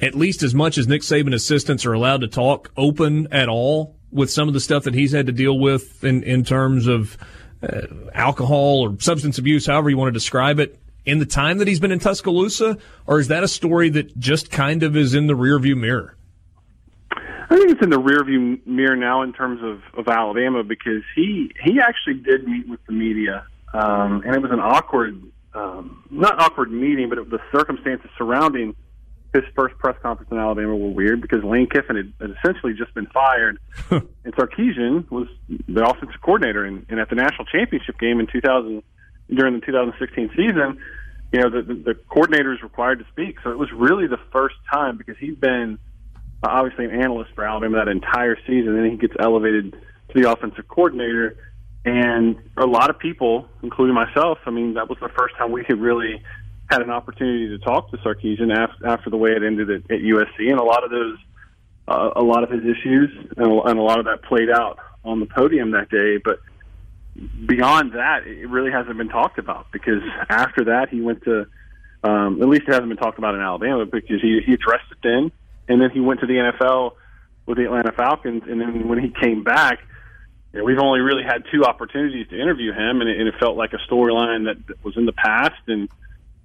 at least as much as Nick Saban assistants are allowed to talk open at all with some of the stuff that he's had to deal with in in terms of uh, alcohol or substance abuse, however you want to describe it, in the time that he's been in Tuscaloosa, or is that a story that just kind of is in the rearview mirror? I think it's in the rearview mirror now in terms of, of Alabama because he he actually did meet with the media, um, and it was an awkward, um, not awkward meeting, but it, the circumstances surrounding his first press conference in Alabama were weird because Lane Kiffin had, had essentially just been fired, (laughs) and Sarkisian was the offensive coordinator. And, and at the national championship game in 2000, during the 2016 season, you know the, the, the coordinator is required to speak. So it was really the first time because he's been uh, obviously an analyst for Alabama that entire season, and then he gets elevated to the offensive coordinator. And a lot of people, including myself, I mean, that was the first time we could really had an opportunity to talk to Sarkisian after, the way it ended at, at USC, and a lot of those, uh, a lot of his issues, and a, lot of that played out on the podium that day. But beyond that, it really hasn't been talked about because after that, he went to, um, at least it hasn't been talked about in Alabama because he he addressed it then, and then he went to the NFL with the Atlanta Falcons, and then when he came back. You we've only really had two opportunities to interview him, and it, and it felt like a storyline that was in the past. And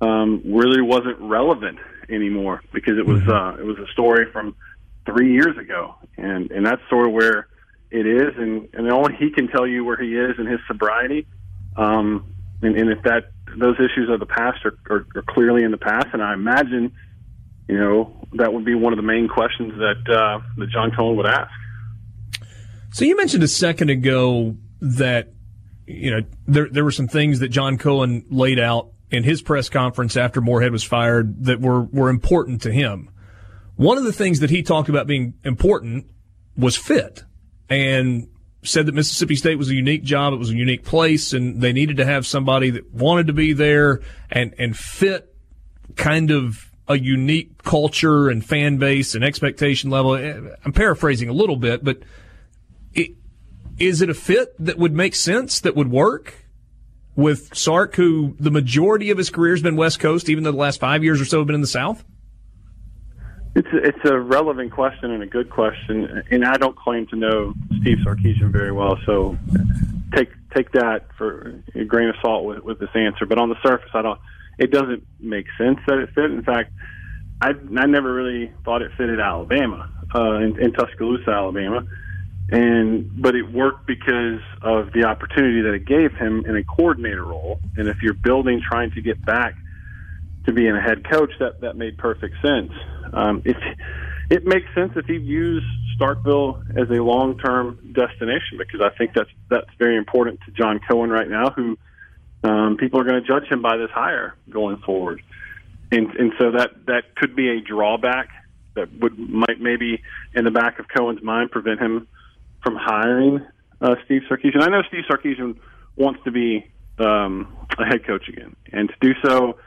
um, really wasn't relevant anymore because it was mm-hmm. uh, it was a story from three years ago, and and that's sort of where it is, and and only he can tell you where he is in his sobriety. Um, and, and if that those issues of the past are, are, are clearly in the past, and I imagine, you know, that would be one of the main questions that uh, that John Cohen would ask. So you mentioned a second ago that you know there there were some things that John Cohen laid out in his press conference after Moorhead was fired that were were important to him. One of the things that he talked about being important was fit, and said that Mississippi State was a unique job, it was a unique place, and they needed to have somebody that wanted to be there and and fit kind of a unique culture and fan base and expectation level. Eh, I'm paraphrasing a little bit, but it, is it a fit that would make sense that would work? With Sark, who the majority of his career has been West Coast, even though the last five years or so have been in the South? It's a, it's a relevant question and a good question, and I don't claim to know Steve Sarkisian very well, so take take that for a grain of salt with, with this answer. But on the surface, I don't. It doesn't make sense that it fit. In fact, I I never really thought it fitted Alabama uh, in, in Tuscaloosa, Alabama and but it worked because of the opportunity that it gave him in a coordinator role. And if you're building, trying to get back to being a head coach, that that made perfect sense. Um, it it makes sense if he views Starkville as a long term destination because I think that's that's very important to John Cohen right now, who um, people are going to judge him by this hire going forward, and and so that that could be a drawback that would might maybe in the back of Cohen's mind prevent him from hiring uh, Steve Sarkisian. I know Steve Sarkisian wants to be um, a head coach again, and to do so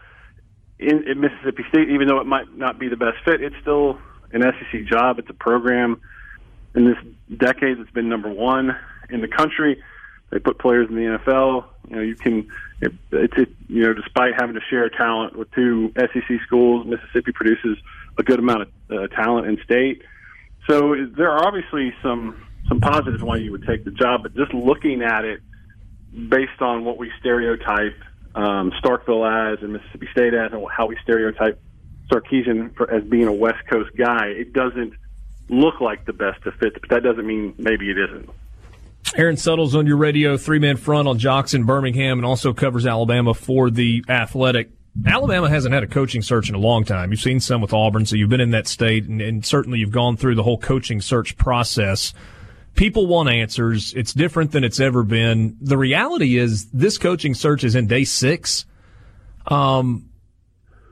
in, in Mississippi State, even though it might not be the best fit, it's still an SEC job. It's a program in this decade that's been number one in the country. They put players in the NFL. You know, you can. It, it's it, you know, despite having to share talent with two SEC schools, Mississippi produces a good amount of uh, talent in state. So there are obviously some some positives why you would take the job, but just looking at it based on what we stereotype um, Starkville as and Mississippi State as, and how we stereotype Sarkisian for, as being a West Coast guy, it doesn't look like the best of fits, but that doesn't mean maybe it isn't. Aaron Suttles on your radio, three man front on JOX in, Birmingham, and also covers Alabama for the Athletic. Alabama hasn't had a coaching search in a long time. You've seen some with Auburn, so you've been in that state, and, and certainly you've gone through the whole coaching search process people want answers. It's different than it's ever been. The reality is this coaching search is in day six. Um,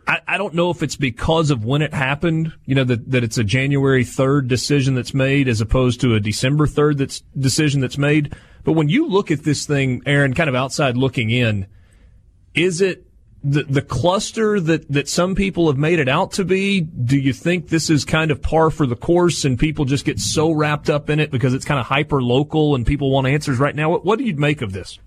I, I don't know if it's because of when it happened, you know, that, that it's a January 3rd decision that's made as opposed to a December 3rd that's decision that's made. But when you look at this thing, Aaron, kind of outside looking in, is it the the cluster that that some people have made it out to be? Do you think this is kind of par for the course, and people just get so wrapped up in it because it's kind of hyper local and people want answers right now? What, what do you make of this?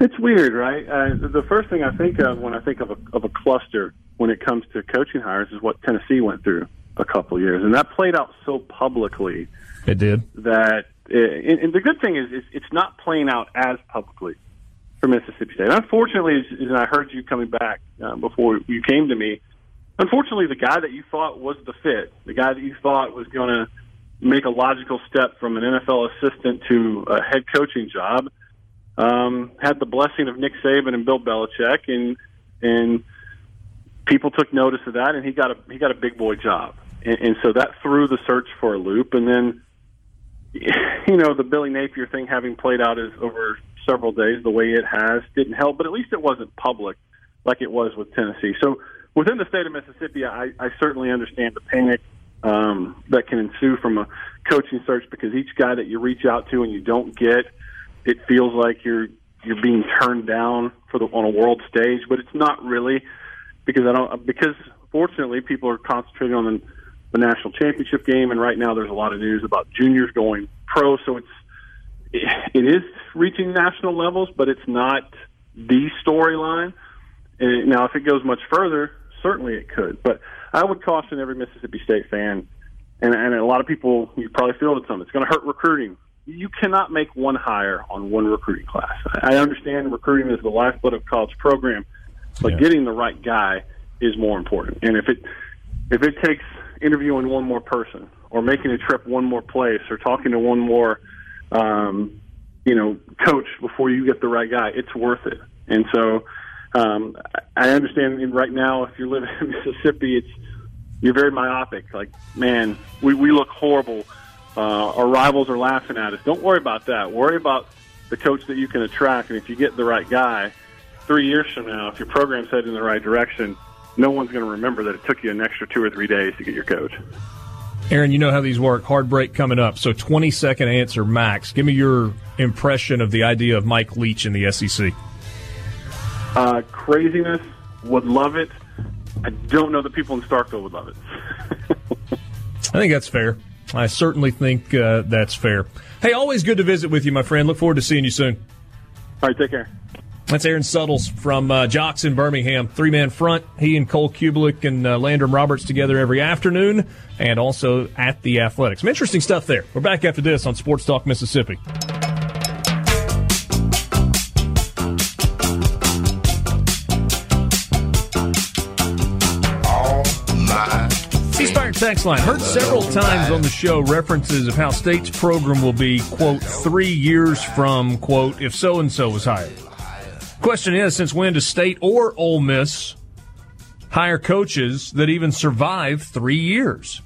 It's weird, right? Uh, the first thing I think of when I think of a, of a cluster when it comes to coaching hires is what Tennessee went through a couple years, and that played out so publicly. It did that. It, and the good thing is, it's not playing out as publicly for Mississippi State. Unfortunately, as, I heard you coming back uh, before you came to me, unfortunately, the guy that you thought was the fit, the guy that you thought was going to make a logical step from an NFL assistant to a head coaching job, um, had the blessing of Nick Saban and Bill Belichick, and and people took notice of that, and he got a he got a big boy job, and, and so that threw the search for a loop, and then (laughs) you know the Billy Napier thing having played out as over several days the way it has didn't help, but at least it wasn't public like it was with Tennessee. So within the state of Mississippi, I, I certainly understand the panic um, that can ensue from a coaching search because each guy that you reach out to and you don't get, it feels like you're you're being turned down for the on a world stage, but it's not really because I don't because fortunately people are concentrating on the, the national championship game, and right now there's a lot of news about juniors going pro, so it's it is reaching national levels, but it's not the storyline. Now, if it goes much further, certainly it could. But I would caution every Mississippi State fan, and, and a lot of people, you probably feel it some, it's going to hurt recruiting. You cannot make one hire on one recruiting class. I understand recruiting is the lifeblood of college program, but yeah. getting the right guy is more important. And if it if it takes interviewing one more person, or making a trip one more place, or talking to one more um, you know, coach before you get the right guy. It's worth it. And so um, I understand right now if you're living (laughs) in Mississippi, it's you're very myopic. Like, man, we, we look horrible. Uh, our rivals are laughing at us. Don't worry about that. Worry about the coach that you can attract. And if you get the right guy, three years from now, if your program's headed in the right direction, no one's going to remember that it took you an extra two or three days to get your coach. Aaron, you know how these work. Hard break coming up. So 20 second answer max. Give me your impression of the idea of Mike Leach in the SEC. Uh, craziness. Would love it. I don't know that people in Starkville would love it. (laughs) I think that's fair. I certainly think uh, that's fair. Hey, always good to visit with you, my friend. Look forward to seeing you soon. All right, take care. That's Aaron Suttles from uh, JOX in Birmingham. Three man front. He and Cole Cubelic and uh, Landrum Roberts together every afternoon and also at the Athletics. Some interesting stuff there. We're back after this on Sports Talk Mississippi. Text line. Heard several times on the show references of how State's program will be, quote, three years from, quote, if so-and-so was hired. Question is, since when does State or Ole Miss hire coaches that even survive three years?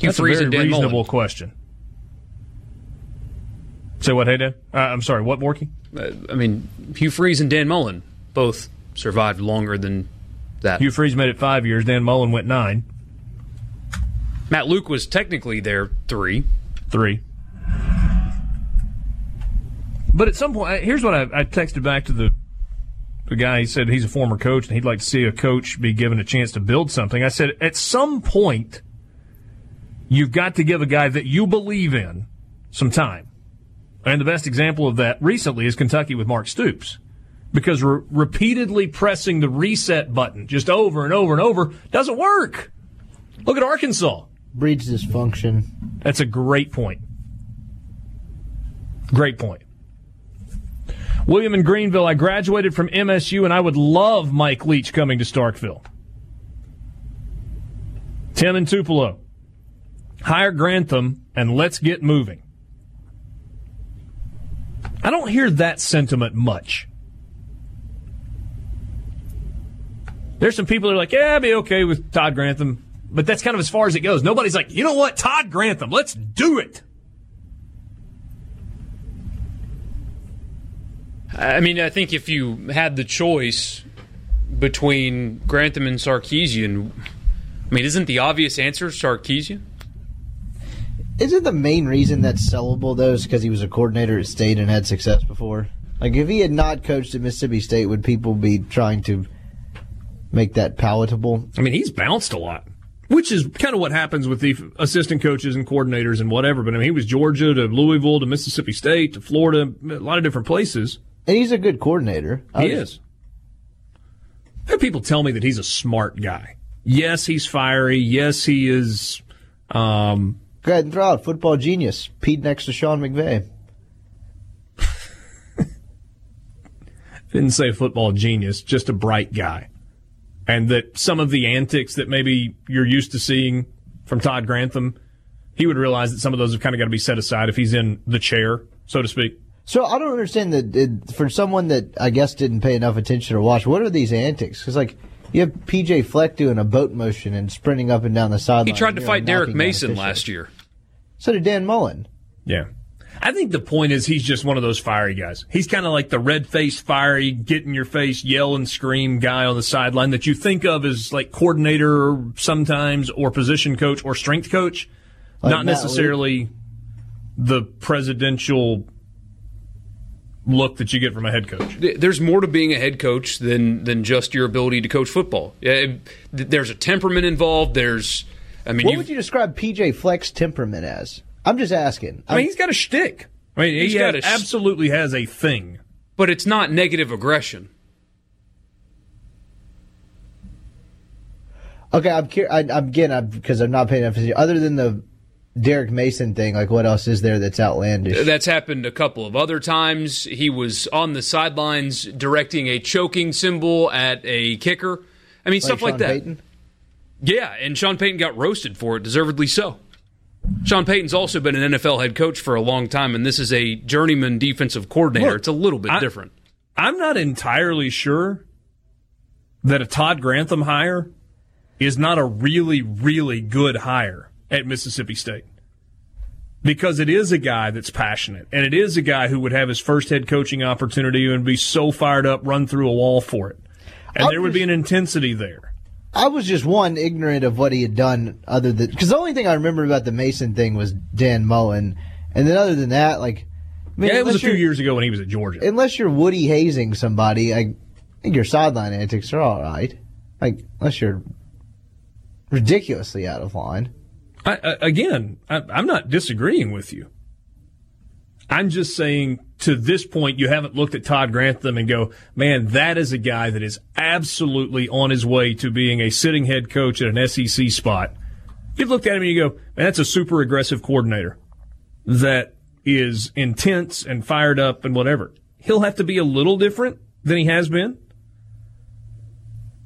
That's a very reasonable Mullen. question. Say what, hey Dan? Uh, I'm sorry, what, Borky? Uh, I mean, Hugh Freeze and Dan Mullen both survived longer than that. Hugh Freeze made it five years. Dan Mullen went nine, Matt Luke was technically there three. three. But at some point, here's what I, I texted back to the the guy. He said he's a former coach and he'd like to see a coach be given a chance to build something. I said at some point, you've got to give a guy that you believe in some time. And the best example of that recently is Kentucky with Mark Stoops. Because re- repeatedly pressing the reset button just over and over and over doesn't work. Look at Arkansas. Breeds dysfunction. That's a great point. Great point. William in Greenville, I graduated from MSU and I would love Mike Leach coming to Starkville. Tim in Tupelo, hire Grantham and let's get moving. I don't hear that sentiment much. There's some people that are like, yeah, I'd be okay with Todd Grantham, but that's kind of as far as it goes. Nobody's like, you know what, Todd Grantham, let's do it. I mean, I think if you had the choice between Grantham and Sarkisian, I mean, isn't the obvious answer Sarkisian? Isn't the main reason that's sellable though is because he was a coordinator at State and had success before? Like if he had not coached at Mississippi State, would people be trying to make that palatable? I mean, he's bounced a lot, which is kind of what happens with the assistant coaches and coordinators and whatever. But I mean, he was Georgia to Louisville to Mississippi State to Florida, a lot of different places. And he's a good coordinator. I He is. People tell me that he's a smart guy. Yes, he's fiery. Yes, he is. Um, Go ahead and throw out football genius. Pete next to Sean McVay. didn't say football genius, just a bright guy. And that some of the antics that maybe you're used to seeing from Todd Grantham, he would realize that some of those have kind of got to be set aside if he's in the chair, so to speak. So I don't understand that it, for someone that I guess didn't pay enough attention or watch. What are these antics? Because like you have PJ Fleck doing a boat motion and sprinting up and down the sideline. He tried to you know, fight Derek Mason last year. So did Dan Mullen. Yeah. I think the point is he's just one of those fiery guys. He's kind of like the red faced, fiery, get in your face, yell and scream guy on the sideline that you think of as like coordinator sometimes or position coach or strength coach. Like Not Matt necessarily the presidential look that you get from a head coach. There's more to being a head coach than than just your ability to coach football. Yeah, it- th- There's a temperament involved. There's, I mean, What would you describe PJ Fleck's temperament as? I'm just asking. I mean, he's got a shtick. I mean, He's he got has- a sh- absolutely has a thing. but it's not negative aggression. okay, I'm cur- I, I'm again I'm, because I'm not paying enough attention. Other than the Derek Mason thing, like what else is there that's outlandish? That's happened a couple of other times. He was on the sidelines directing a choking symbol at a kicker. I mean, stuff like that. Payton? Yeah, and Sean Payton got roasted for it, deservedly so. Sean Payton's also been an NFL head coach for a long time, and this is a journeyman defensive coordinator. Look, it's a little bit I- different. I'm not entirely sure that a Todd Grantham hire is not a really, really good hire at Mississippi State. Because it is a guy that's passionate, and it is a guy who would have his first head coaching opportunity and be so fired up, run through a wall for it. And I'll there would be an intensity there. I was just one ignorant of what he had done, other than because the only thing I remember about the Mason thing was Dan Mullen, and then other than that, like, I mean, Yeah, it was a few years ago when he was at Georgia. Unless you're Woody hazing somebody, I think your sideline antics are all right. Like, unless you're ridiculously out of line. I, again, I, I'm not disagreeing with you. I'm just saying to this point, you haven't looked at Todd Grantham and go, man, that is a guy that is absolutely on his way to being a sitting head coach at an SEC spot. You've looked at him and you go, man, that's a super aggressive coordinator that is intense and fired up and whatever. He'll have to be a little different than he has been.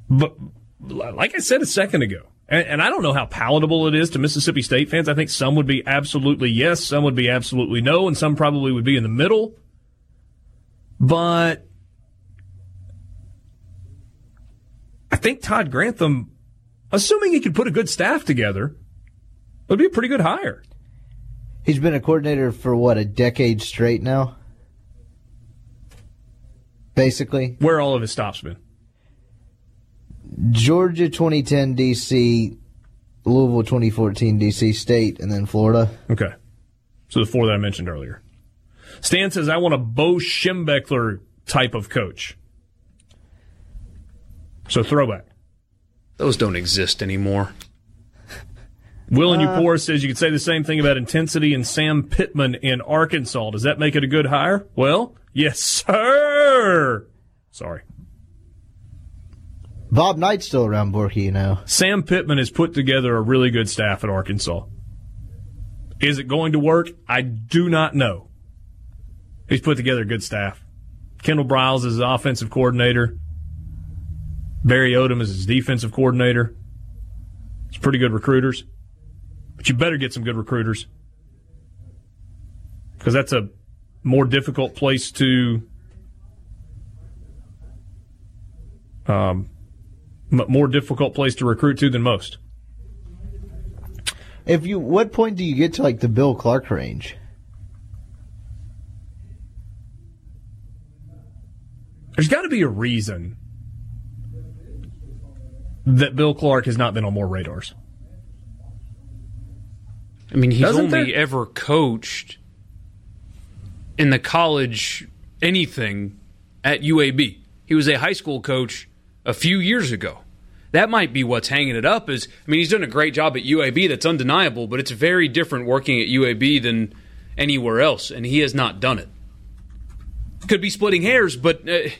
But like I said a second ago, and, and I don't know how palatable it is to Mississippi State fans. I think some would be absolutely yes, some would be absolutely no, and some probably would be in the middle. But I think Todd Grantham, assuming he could put a good staff together, would be a pretty good hire. He's been a coordinator for what a decade straight now. Basically, Where all of his stops been. Georgia 2010 DC, Louisville 2014 DC State, and then Florida. Okay. So the four that I mentioned earlier. Stan says, I want a Bo Schembechler type of coach. So throwback. Those don't exist anymore. (laughs) Will and uh, Upor says you could say the same thing about intensity and Sam Pittman in Arkansas. Does that make it a good hire? Well, yes, sir. Sorry. Bob Knight's still around Borky, you know. Sam Pittman has put together a really good staff at Arkansas. Is it going to work? I do not know. He's put together a good staff. Kendall Briles is his offensive coordinator. Barry Odom is his defensive coordinator. It's pretty good recruiters. But you better get some good recruiters. Because that's a more difficult place to um, more difficult place to recruit to than most. If you, what point do you get to like the Bill Clark range? There's got to be a reason that Bill Clark has not been on more radars. I mean, he's Doesn't only there- ever coached in the college anything at UAB. He was a high school coach a few years ago. That might be what's hanging it up. Is I mean, he's done a great job at UAB. That's undeniable, but it's very different working at UAB than anywhere else, and he has not done it. Could be splitting hairs, but uh, I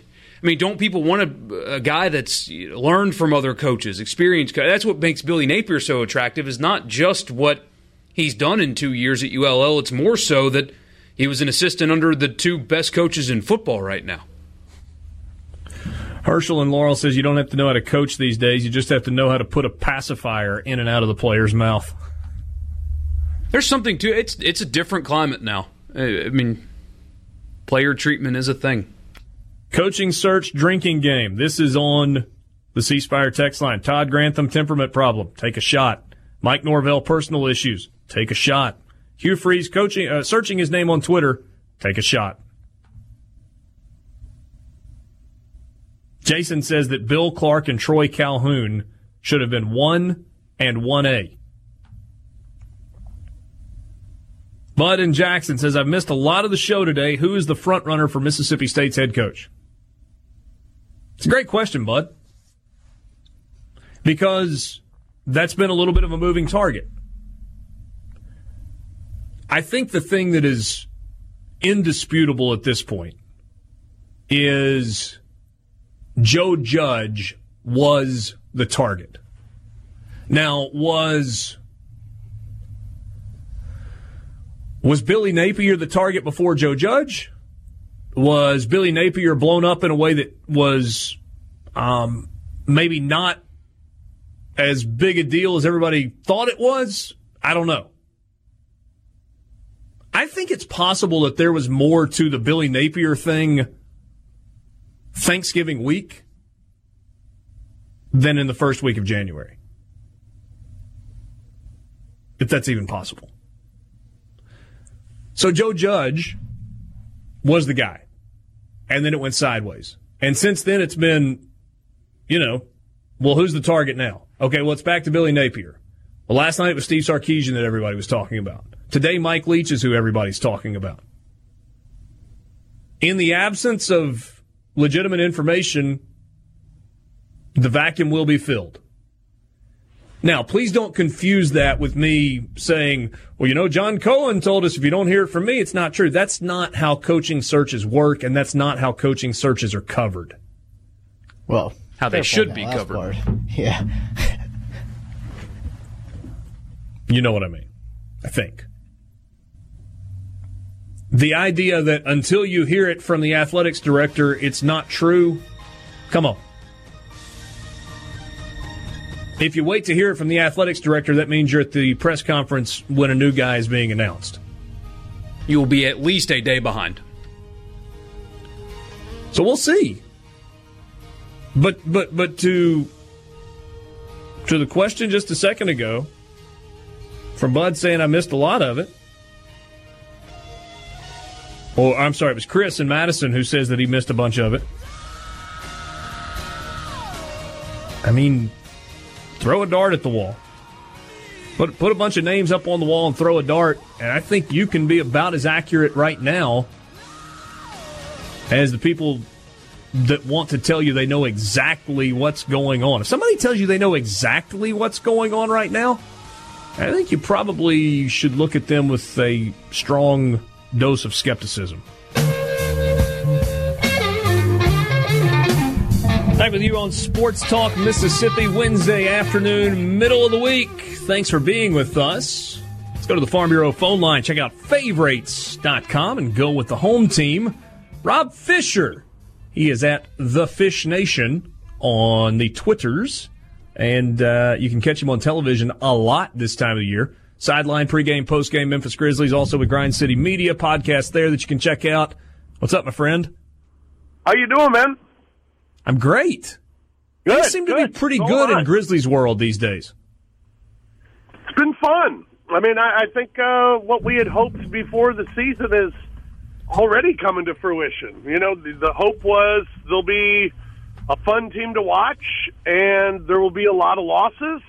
mean, don't people want a, a guy that's learned from other coaches, experienced? co- That's what makes Billy Napier so attractive. Is not just what he's done in two years at ULL. It's more so that he was an assistant under the two best coaches in football right now. Herschel and Laurel says you don't have to know how to coach these days. You just have to know how to put a pacifier in and out of the player's mouth. There's something to it's. It's a different climate now. I mean, player treatment is a thing. Coaching search drinking game. This is on the C Spire text line. Todd Grantham temperament problem. Take a shot. Mike Norvell personal issues. Take a shot. Hugh Freeze coaching uh, searching his name on Twitter. Take a shot. Jason says that Bill Clark and Troy Calhoun should have been 1 and 1A. Bud and Jackson says, I've missed a lot of the show today. Who is the front runner for Mississippi State's head coach? It's a great question, Bud. Because that's been a little bit of a moving target. I think the thing that is indisputable at this point is Joe Judge was the target. Now, was was Billy Napier the target before Joe Judge? Was Billy Napier blown up in a way that was um, maybe not as big a deal as everybody thought it was? I don't know. I think it's possible that there was more to the Billy Napier thing Thanksgiving week than in the first week of January. If that's even possible. So Joe Judge was the guy. And then it went sideways. And since then it's been, you know, well, who's the target now? Okay, well, it's back to Billy Napier. Well, last night it was Steve Sarkisian that everybody was talking about. Today, Mike Leach is who everybody's talking about. In the absence of legitimate information, the vacuum will be filled. Now, please don't confuse that with me saying, well, you know, John Cohen told us if you don't hear it from me, it's not true. That's not how coaching searches work, and that's not how coaching searches are covered. Well, how they should be covered. Part. (laughs) Yeah. you know what I mean, I think. The idea that until you hear it from the athletics director, it's not true. Come on. If you wait to hear it from the athletics director, that means you're at the press conference when a new guy is being announced. You will be at least a day behind. So we'll see. But but but to to the question just a second ago from Bud saying I missed a lot of it. Or I'm sorry, it was Chris and Madison who says that he missed a bunch of it. I mean, throw a dart at the wall. Put put a bunch of names up on the wall and throw a dart, and I think you can be about as accurate right now as the people that want to tell you they know exactly what's going on. If somebody tells you they know exactly what's going on right now, I think you probably should look at them with a strong dose of skepticism. Back with you on Sports Talk Mississippi, Wednesday afternoon, middle of the week. Thanks for being with us. Let's go to the Farm Bureau phone line, check out faverates.com, and go with the home team. Rob Fischer. He is at The Fish Nation on the Twitters, and uh, you can catch him on television a lot this time of the year. Sideline, pregame, postgame, Memphis Grizzlies, also with Grind City Media podcast there that you can check out. What's up, my friend? How you doing, man? I'm great. Good, Things seem good. to be pretty Go good in Grizzlies world these days. It's been fun. I mean, I, I think uh, what we had hoped before the season is already coming to fruition. You know, the, the hope was there'll be a fun team to watch, and there will be a lot of losses,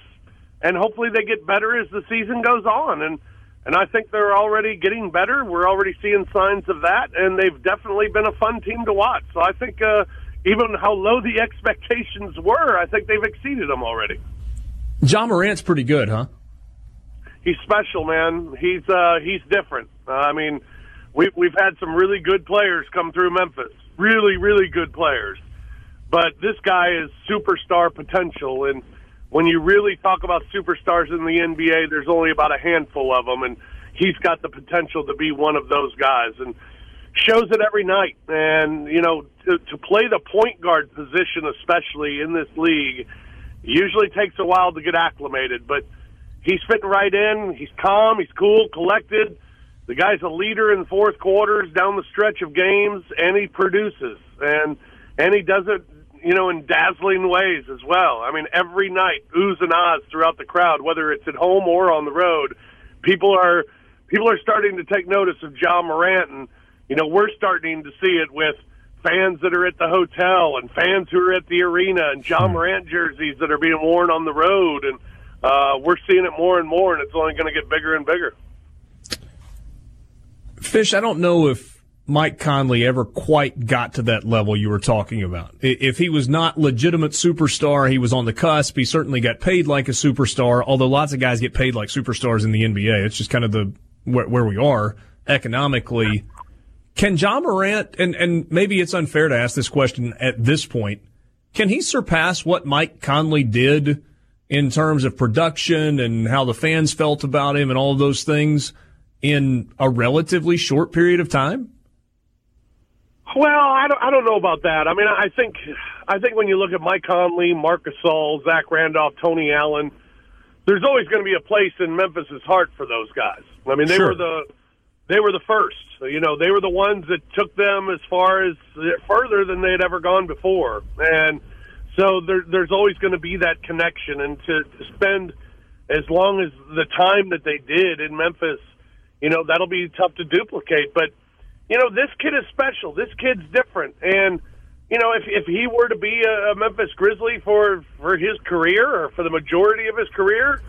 and hopefully they get better as the season goes on. And and I think they're already getting better. We're already seeing signs of that, and they've definitely been a fun team to watch. So I think uh, even how low the expectations were, I think they've exceeded them already. Ja Morant's pretty good, huh? he's special, man. He's uh, he's different. Uh, I mean, we've we've had some really good players come through Memphis, really really good players, but this guy is superstar potential. And when you really talk about superstars in the NBA, there's only about a handful of them, and he's got the potential to be one of those guys. And shows it every night. And you know, to, to play the point guard position, especially in this league, usually takes a while to get acclimated, but he's fitting right in. He's calm, he's cool, collected. The guy's a leader in fourth quarters down the stretch of games, and he produces, and and he does it, you know, in dazzling ways as well. I mean, every night, oohs and ahs throughout the crowd, whether it's at home or on the road, people are people are starting to take notice of Ja Morant, and you know, we're starting to see it with fans that are at the hotel and fans who are at the arena, and Ja Morant jerseys that are being worn on the road, and uh, we're seeing it more and more, and it's only going to get bigger and bigger. Fish, I don't know if Mike Conley ever quite got to that level you were talking about. If he was not legitimate superstar, he was on the cusp. He certainly got paid like a superstar, although lots of guys get paid like superstars in the NBA. It's just kind of the where, where we are economically. Can Ja Morant, and, and maybe it's unfair to ask this question at this point, can he surpass what Mike Conley did in terms of production and how the fans felt about him and all those things in a relatively short period of time? Well, I don't, I don't know about that. I mean, I think, I think when you look at Mike Conley, Marc Gasol, Zach Randolph, Tony Allen, there's always going to be a place in Memphis's heart for those guys. I mean, they Sure. were the, they were the first. You know, they were the ones that took them as far as further than they had ever gone before, and so there, there's always going to be that connection. And to, to spend as long as the time that they did in Memphis, you know, that'll be tough to duplicate. But you know, this kid is special. This kid's different, and you know, if if he were to be a, Memphis Grizzly for for his career or for the majority of his career,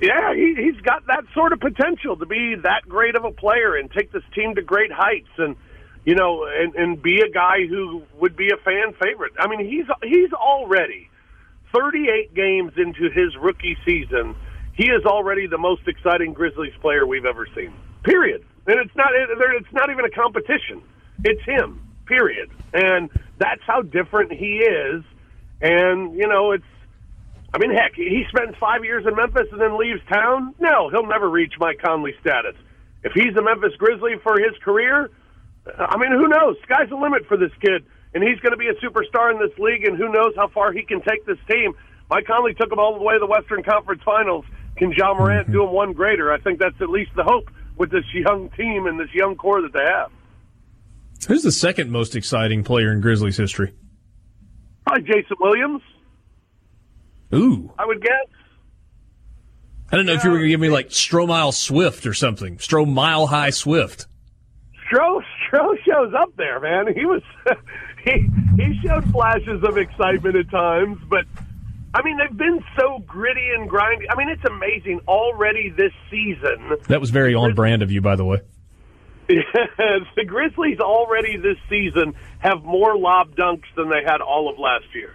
yeah, he, he's got that sort of potential to be that great of a player and take this team to great heights, and you know, and and be a guy who would be a fan favorite. I mean, he's he's already 38 games into his rookie season. He is already the most exciting Grizzlies player we've ever seen. Period. And it's not it's not even a competition. It's him period. And that's how different he is. And, you know, it's, I mean, heck, he spends five years in Memphis and then leaves town. No, he'll never reach Mike Conley status. If he's a Memphis Grizzly for his career, I mean, who knows? Sky's the limit for this kid. And he's going to be a superstar in this league, and who knows how far he can take this team. Mike Conley took him all the way to the Western Conference Finals. Can Ja Morant mm-hmm. do him one greater? I think that's at least the hope with this young team and this young core that they have. Who's the second most exciting player in Grizzlies history? Probably Jason Williams. Ooh. I would guess. I don't know yeah. if you were going to give me like Stromile Swift or something. Stro Mile High Swift. Stro Stro shows up there, man. He was (laughs) he he showed flashes of excitement at times, but I mean they've been so gritty and grindy. I mean it's amazing already this season. That was very on brand of you, by the way. Yes, (laughs) the Grizzlies already this season have more lob dunks than they had all of last year.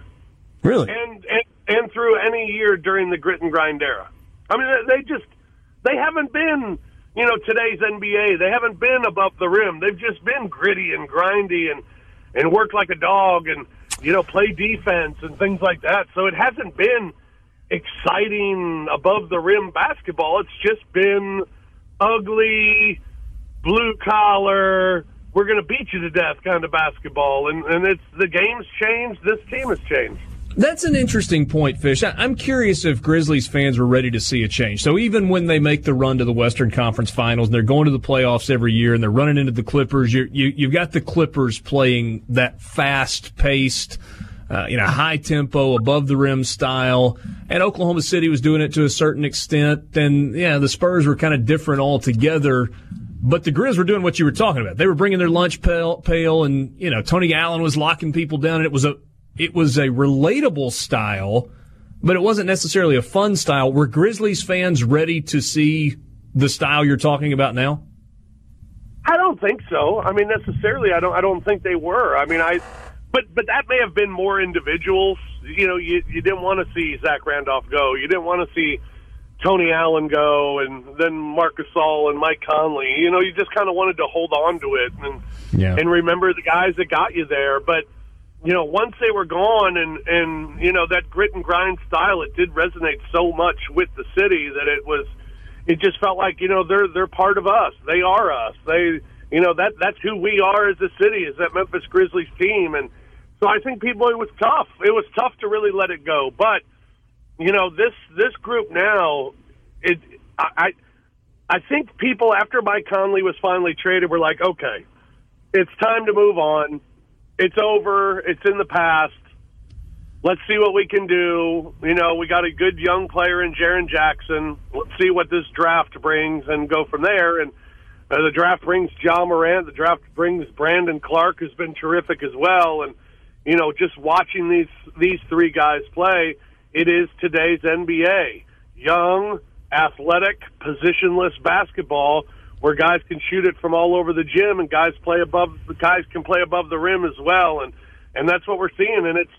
Really? And and, and through any year during the grit and grind era. I mean, they just they haven't been, you know, today's NBA. They haven't been above the rim. They've just been gritty and grindy and and work like a dog and you know play defense and things like that. So it hasn't been exciting above the rim basketball. It's just been ugly blue collar, we're going to beat you to death kind of basketball. And, and it's the game's changed. This team has changed. That's an interesting point, Fish. I'm curious if Grizzlies fans were ready to see a change. So even when they make the run to the Western Conference Finals and they're going to the playoffs every year and they're running into the Clippers, you you, you've got the Clippers playing that fast paced, uh, you know, high tempo, above the rim style. And Oklahoma City was doing it to a certain extent. Then, yeah, the Spurs were kind of different altogether. But the Grizz were doing what you were talking about. They were bringing their lunch pail, pail, and you know Tony Allen was locking people down, and it was a it was a relatable style, but it wasn't necessarily a fun style. Were Grizzlies fans ready to see the style you're talking about now? I don't think so. I mean, necessarily, I don't. I don't think they were. I mean, I, but but that may have been more individuals. You know, you you didn't want to see Zach Randolph go. You didn't want to see Tony Allen go, and then Marc Gasol and Mike Conley. You know, you just kind of wanted to hold on to it and yeah. and remember the guys that got you there. But you know, once they were gone, and and you know that grit and grind style, it did resonate so much with the city that it was. It just felt like you know they're they're part of us. They are us. They you know that that's who we are as a city. Is that Memphis Grizzlies team? And so I think people it was tough. It was tough to really let it go, but you know this this group now it I I think people after Mike Conley was finally traded were like okay it's time to move on it's over it's in the past. Let's see what we can do. You know we got a good young player in Jaren Jackson. Let's see what this draft brings and go from there. And uh, the draft brings Ja Morant the draft brings Brandon Clarke, who's been terrific as well. And you know just watching these these three guys play it is today's NBA. Young, athletic, positionless basketball where guys can shoot it from all over the gym and guys play above the guys can play above the rim as well and and that's what we're seeing and it's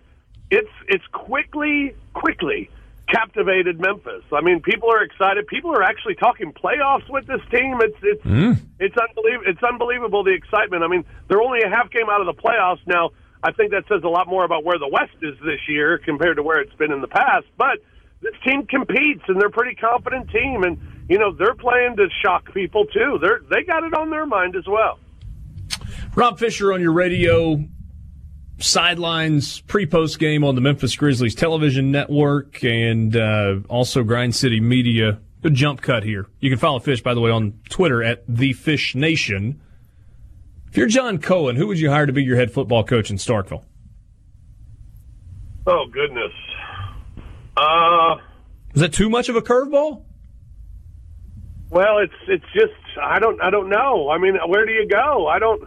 it's it's quickly quickly captivated Memphis. I mean, people are excited. People are actually talking playoffs with this team. It's it's mm. it's unbelievable. It's unbelievable the excitement. I mean, they're only a half game out of the playoffs now. I think that says a lot more about where the West is this year compared to where it's been in the past. But this team competes, and they're a pretty confident team, and you know they're playing to shock people too. They're they got it on their mind as well. Rob Fischer on your radio sidelines pre-post game on the Memphis Grizzlies television network and uh, also Grind City Media a jump cut here. You can follow Fish, by the way, on Twitter at the Fish Nation. If you're John Cohen, who would you hire to be your head football coach in Starkville? Oh goodness. Uh, Is that too much of a curveball? Well, it's it's just I don't I don't know. I mean, where do you go? I don't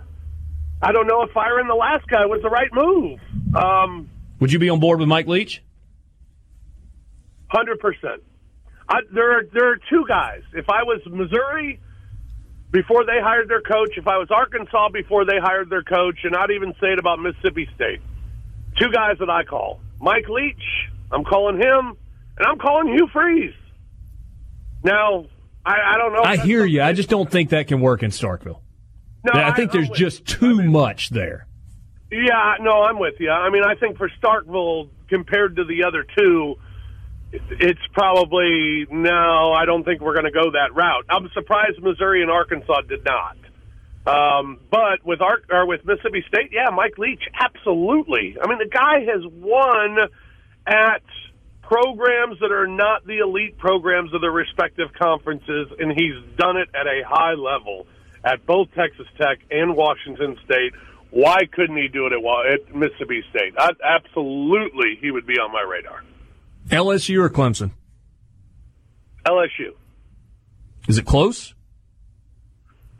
I don't know if firing the last guy was the right move. Um, Would you be on board with Mike Leach? Hundred percent. There are there are two guys. If I was Missouri before they hired their coach, if I was Arkansas before they hired their coach, and I'd even say it about Mississippi State, two guys that I call Mike Leach. I'm calling him, and I'm calling Hugh Freeze. Now, I, I don't know. I hear you. I just don't think that can work in Starkville. No, I think there's just too much there. Yeah, no, I'm with you. I mean, I think for Starkville compared to the other two, it's probably no. I don't think we're going to go that route. I'm surprised Missouri and Arkansas did not. Um, but with Ar- or with Mississippi State, yeah, Mike Leach, absolutely. I mean, the guy has won at programs that are not the elite programs of their respective conferences, and he's done it at a high level at both Texas Tech and Washington State. Why couldn't he do it at, at Mississippi State? I, absolutely, he would be on my radar. LSU or Clemson? LSU. Is it close?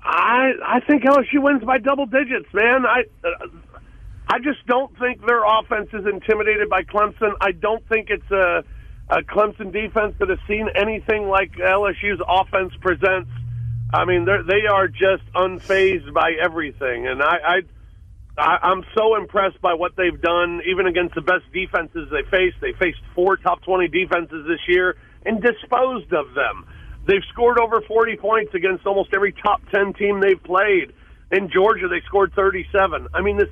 I I think LSU wins by double digits, man. I uh, I just don't think their offense is intimidated by Clemson. I don't think it's a, a Clemson defense that has seen anything like LSU's offense presents. I mean, they're, just unfazed by everything, and I, I I, I'm so impressed by what they've done, even against the best defenses they faced. They faced four top 20 defenses this year and disposed of them. They've scored over 40 points against almost every top 10 team they've played. In Georgia, they scored 37. I mean, this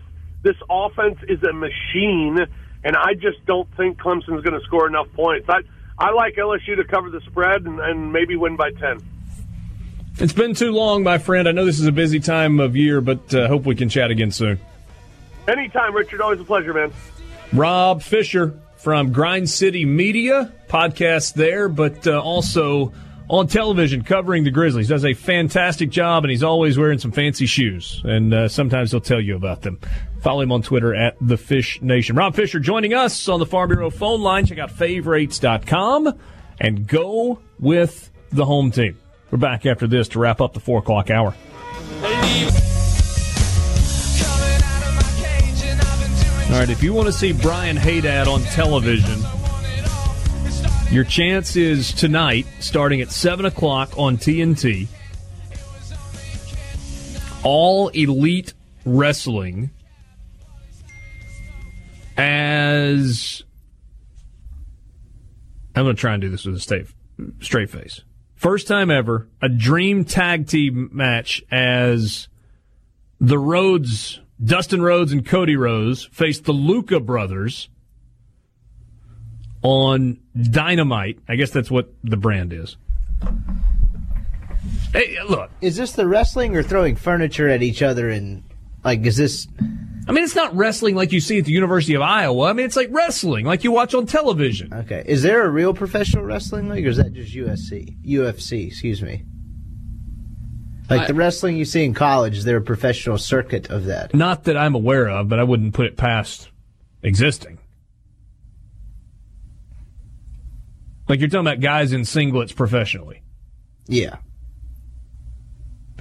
this offense is a machine, and I just don't think Clemson's going to score enough points. I I like LSU to cover the spread and, and maybe win by 10. It's been too long, my friend. I know this is a busy time of year, but uh, hope we can chat again soon. Anytime, Richard. Always a pleasure, man. Rob Fischer from Grind City Media, podcast there, but uh, also on television covering the Grizzlies. Does a fantastic job, and he's always wearing some fancy shoes. And uh, sometimes he'll tell you about them. Follow him on Twitter at The Fish Nation. Rob Fischer joining us on the Farm Bureau phone line. Check out faverates.com and go with the home team. We're back after this to wrap up the 4 o'clock hour. All right, if you want to see Brian Haydad on television, your chance is tonight, starting at 7 o'clock on TNT. All Elite Wrestling as. I'm going to try and do this with a straight, straight face. First time ever, a dream tag team match as the Rhodes, Dustin Rhodes and Cody Rhodes face the Lucha brothers on Dynamite. I guess that's what the brand is. Hey, look, Is this the wrestling or throwing furniture at each other and like is this I mean, it's not wrestling like you see at the University of Iowa. I mean, it's like wrestling like you watch on television. okay? Is there a real professional wrestling league or is that just USC? UFC, excuse me. Like I- the wrestling you see in college, is there a professional circuit of that? Not that I'm aware of, but I wouldn't put it past existing. Like you're talking about guys in singlets professionally. Yeah.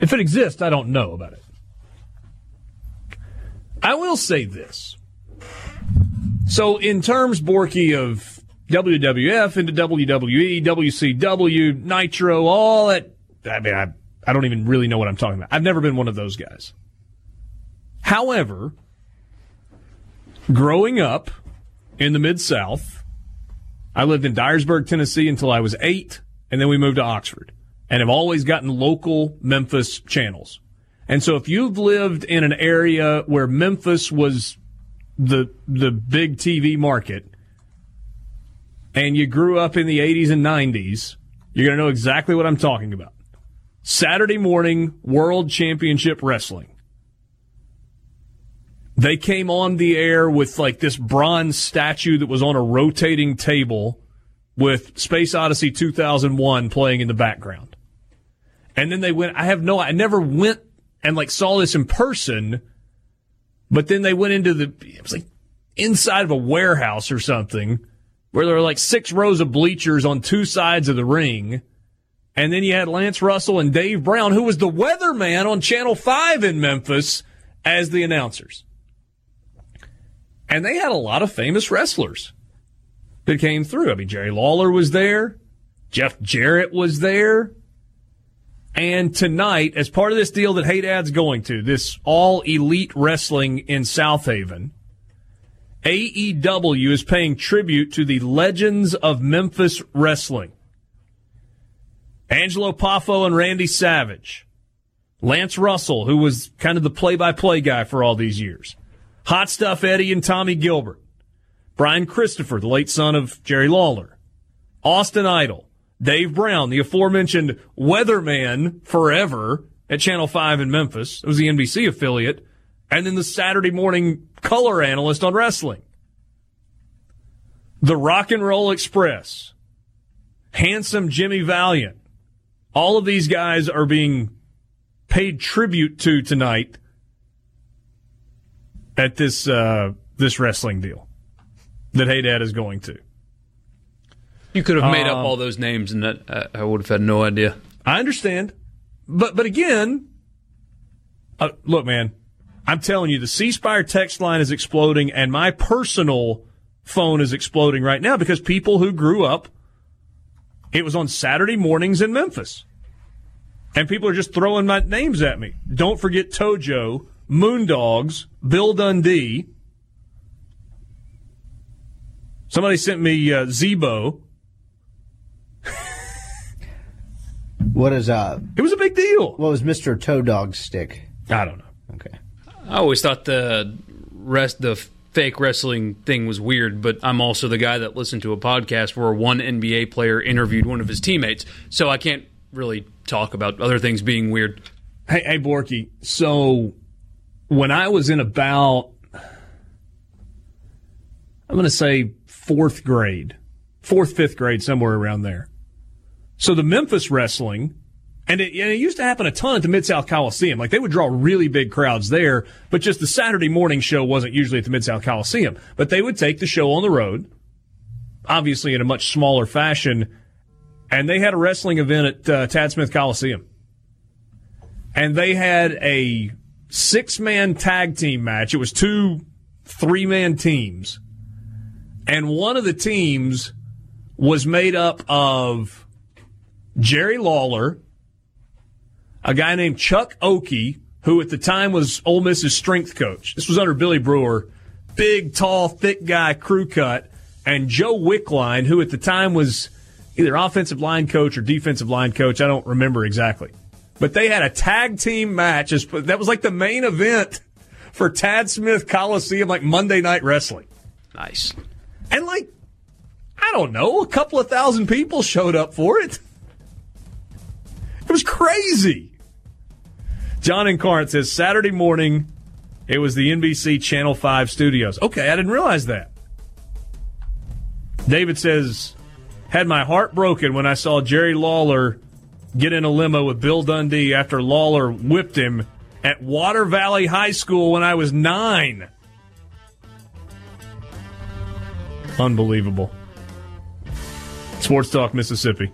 If it exists, I don't know about it. I will say this. So, in terms, Borky, of WWF into WWE, WCW, Nitro, all that, I mean, I, I don't even really know what I'm talking about. I've never been one of those guys. However, growing up in the Mid South, I lived in Dyersburg, Tennessee until I was eight, and then we moved to Oxford and have always gotten local Memphis channels. And so if you've lived in an area where Memphis was the the big TV market and you grew up in the 80s and 90s, you're going to know exactly what I'm talking about. Saturday morning World Championship Wrestling. They came on the air with like this bronze statue that was on a rotating table with Space Odyssey 2001 playing in the background. And then they went, I have no, I never went and like saw this in person, but then they went into the, it was like inside of a warehouse or something where there were like six rows of bleachers on two sides of the ring. And then you had Lance Russell and Dave Brown, who was the weatherman on Channel 5 in Memphis, as the announcers. And they had a lot of famous wrestlers that came through. I mean, Jerry Lawler was there. Jeff Jarrett was there. And tonight, as part of this deal that Hey Dad's going to, this all elite wrestling in Southaven, AEW is paying tribute to the legends of Memphis wrestling. Angelo Poffo and Randy Savage. Lance Russell, who was kind of the play by play guy for all these years. Hot Stuff Eddie and Tommy Gilbert. Brian Christopher, the late son of Jerry Lawler. Austin Idol. Dave Brown, the aforementioned weatherman forever at Channel 5 in Memphis. It was the NBC affiliate. And then the Saturday morning color analyst on wrestling. The Rock and Roll Express. Handsome Jimmy Valiant. All of these guys are being paid tribute to tonight at this uh, this wrestling deal that Hey Dad is going to. You could have made Um, up all those names, and that uh, I would have had no idea. I understand, but but again, uh, look, man, I'm telling you, the C Spire text line is exploding, and my personal phone is exploding right now because people who grew up, it was on Saturday mornings in Memphis, and people are just throwing my names at me. Don't forget Tojo, Moondogs, Bill Dundee. Somebody sent me uh, Zebo. (laughs) What is uh? It was a big deal. What was Mister Toe Dog's stick? I don't know. Okay. I always thought the rest the fake wrestling thing was weird, but I'm also the guy that listened to a podcast where one NBA player interviewed one of his teammates, so I can't really talk about other things being weird. Hey, hey, Borky. So when I was in about, I'm going to say fourth grade, fourth, fifth grade, somewhere around there. So the Memphis wrestling, and it, and it used to happen a ton at the Mid South Coliseum. Like they would draw really big crowds there, but just the Saturday morning show wasn't usually at the Mid South Coliseum. But they would take the show on the road, obviously in a much smaller fashion, and they had a wrestling event at uh, Tad Smith Coliseum and they had a six man tag team match. It was two three man teams. And one of the teams was made up of Jerry Lawler, a guy named Chuck Oakey, who at the time was Ole Miss's strength coach. This was under Billy Brewer. Big, tall, thick guy, crew cut. And Joe Wickline, who at the time was either offensive line coach or defensive line coach. I don't remember exactly. But they had a tag team match. That was like the main event for Tad Smith Coliseum, like Monday Night Wrestling. Nice. And like, I don't know, a couple of thousand people showed up for it. It was crazy. John and Carnt says Saturday morning, it was the NBC Channel 5 studios. Okay, I didn't realize that. David says, had my heart broken when I saw Jerry Lawler get in a limo with Bill Dundee after Lawler whipped him at Water Valley High School when I was nine. Unbelievable. Sports Talk Mississippi.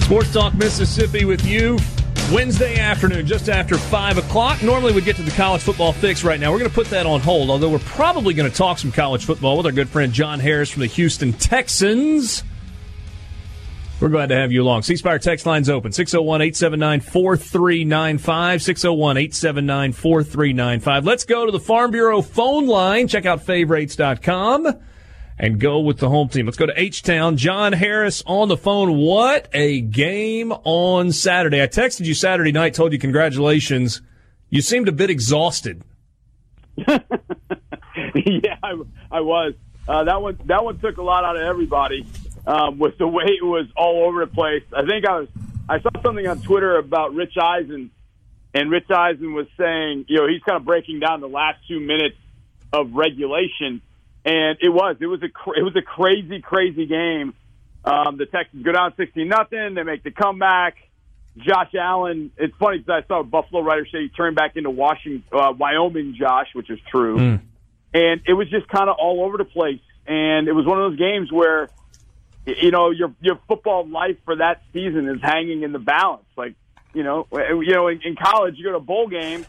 Sports Talk Mississippi with you Wednesday afternoon, just after 5 o'clock. Normally we get to the college football fix right now. We're going to put that on hold, although we're probably going to talk some college football with our good friend John Harris from the Houston Texans. We're glad to have you along. C Spire text line's open 601 879 4395. 601 879 4395. Let's go to the Farm Bureau phone line. Check out faverates.com and go with the home team. Let's go to H Town. John Harris on the phone. What a game on Saturday. I texted you Saturday night, told you congratulations. You seemed a bit exhausted. (laughs) yeah, I, I was. Uh, that one that one took a lot out of everybody um, with the way it was all over the place. I think I was I saw something on Twitter about Rich Eisen, and Rich Eisen was saying, you know, he's kind of breaking down the last two minutes of regulation, and it was it was a it was a crazy crazy game. Um, the Texans go down sixteen nothing. They make the comeback. Josh Allen. It's funny because I saw a Buffalo writer say he turned back into Washington, uh, Wyoming Josh, which is true. Mm. And it was just kind of all over the place. And it was one of those games where, you know, your your football life for that season is hanging in the balance. Like, you know, you know, in, in college you go to a bowl game,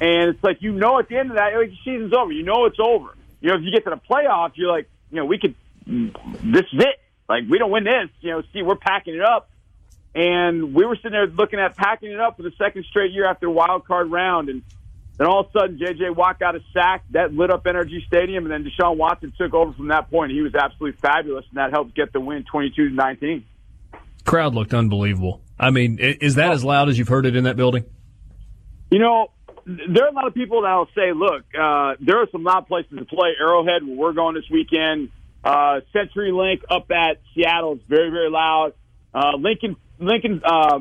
and it's like you know at the end of that, like, the season's over. You know it's over. You know, if you get to the playoffs, you're like, you know, we could. This is it. Like we don't win this. You know, see, we're packing it up and we were sitting there looking at packing it up for the second straight year after wild card round. And then all of a sudden, J.J. Watt got a sack. That lit up NRG Stadium. And then Deshaun Watson took over from that point. He was absolutely fabulous. And that helped get the win 22 to 19. Crowd looked unbelievable. I mean, is that as loud as you've heard it in that building? You know, there are a lot of people that will say, look, uh, there are some loud places to play. Arrowhead, where we're going this weekend. Uh, CenturyLink up at Seattle is very, very loud. Uh, Lincoln Lincoln uh,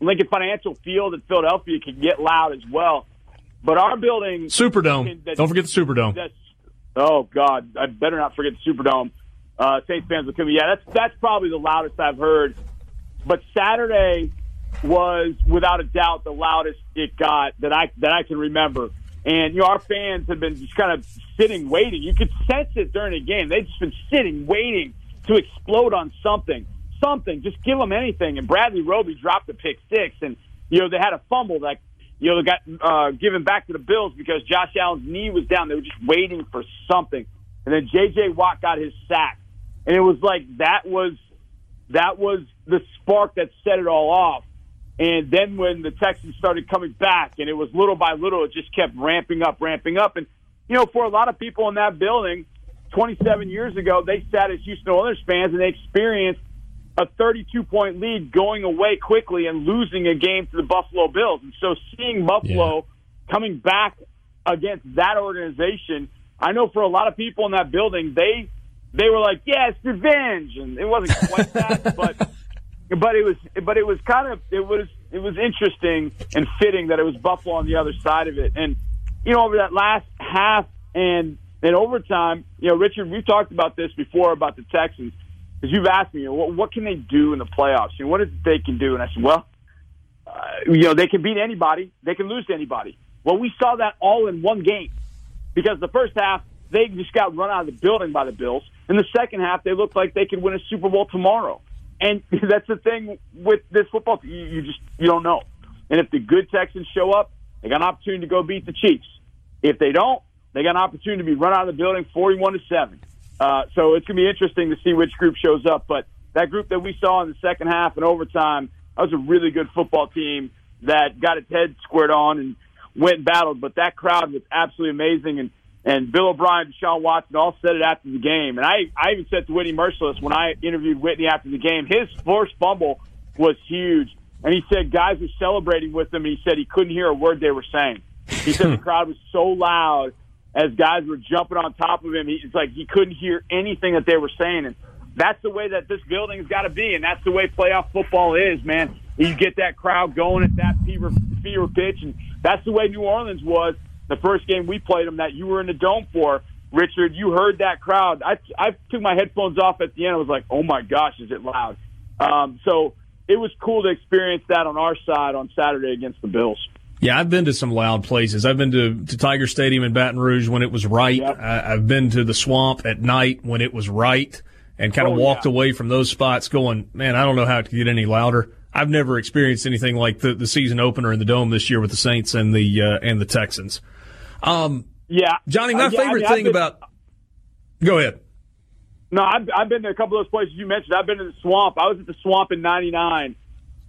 Lincoln Financial Field in Philadelphia can get loud as well. But our building, Superdome. Don't forget the Superdome. That's, oh God, I better not forget the Superdome. Uh, Saints fans will come. Yeah, that's that's probably the loudest I've heard. But Saturday was without a doubt the loudest it got that I that I can remember. And you know, our fans have been just kind of sitting, waiting. You could sense it during the game. They've just been sitting, waiting to explode on something something. Just give them anything. And Bradley Roby dropped a pick six, and you know they had a fumble that you know they got uh, given back to the Bills because Josh Allen's knee was down. They were just waiting for something, and then J.J. Watt got his sack, and it was like that was that was the spark that set it all off. And then when the Texans started coming back, and it was little by little, it just kept ramping up, ramping up. And you know, for a lot of people in that building, 27 years ago, they sat as Houston Oilers fans and they experienced a 32 point lead going away quickly and losing a game to the Buffalo Bills. And so seeing Buffalo yeah. coming back against that organization, I know for a lot of people in that building, they they were like, "Yeah, it's revenge," and it wasn't quite that, (laughs) but but it was but it was kind of it was it was interesting and fitting that it was Buffalo on the other side of it. And you know, over that last half and in overtime, you know, Richard, we've talked about this before about the Texans because you've asked me, what, what can they do in the playoffs? You know, what is it they can do? And I said, well, uh, you know, they can beat anybody. They can lose to anybody. Well, we saw that all in one game because the first half they just got run out of the building by the Bills. In the second half, they looked like they could win a Super Bowl tomorrow. And (laughs) that's the thing with this football. You, you just you don't know. And if the good Texans show up, they got an opportunity to go beat the Chiefs. If they don't, they got an opportunity to be run out of the building forty-one to seven. Uh, so it's going to be interesting to see which group shows up. But that group that we saw in the second half and overtime, that was a really good football team that got its head squared on and went and battled. But that crowd was absolutely amazing. And, and Bill O'Brien, Deshaun Watson all said it after the game. And I, I even said to Whitney Mercilus when I interviewed Whitney after the game, his first fumble was huge. And he said guys were celebrating with him. And he said he couldn't hear a word they were saying. He said the (laughs) crowd was so loud as guys were jumping on top of him. He, it's like he couldn't hear anything that they were saying. And that's the way that this building's got to be, and that's the way playoff football is, man. You get that crowd going at that fever, fever pitch, and that's the way New Orleans was the first game we played them that you were in the dome for. Richard, you heard that crowd. I, I took my headphones off at the end. I was like, oh my gosh, is it loud? Um, so it was cool to experience that on our side on Saturday against the Bills. Yeah, I've been to some loud places. I've been to, to Tiger Stadium in Baton Rouge when it was right. Yep. I, have been to the Swamp at night when it was right, and kind of oh, walked yeah. away from those spots going, man, I don't know how it could get any louder. I've never experienced anything like the, the season opener in the dome this year with the Saints and the uh, and the Texans. Um, yeah, Johnny, my uh, yeah, favorite I mean, thing been, about. Go ahead. No, I've, I've been to a couple of those places you mentioned. I've been to the Swamp. I was at the Swamp in '99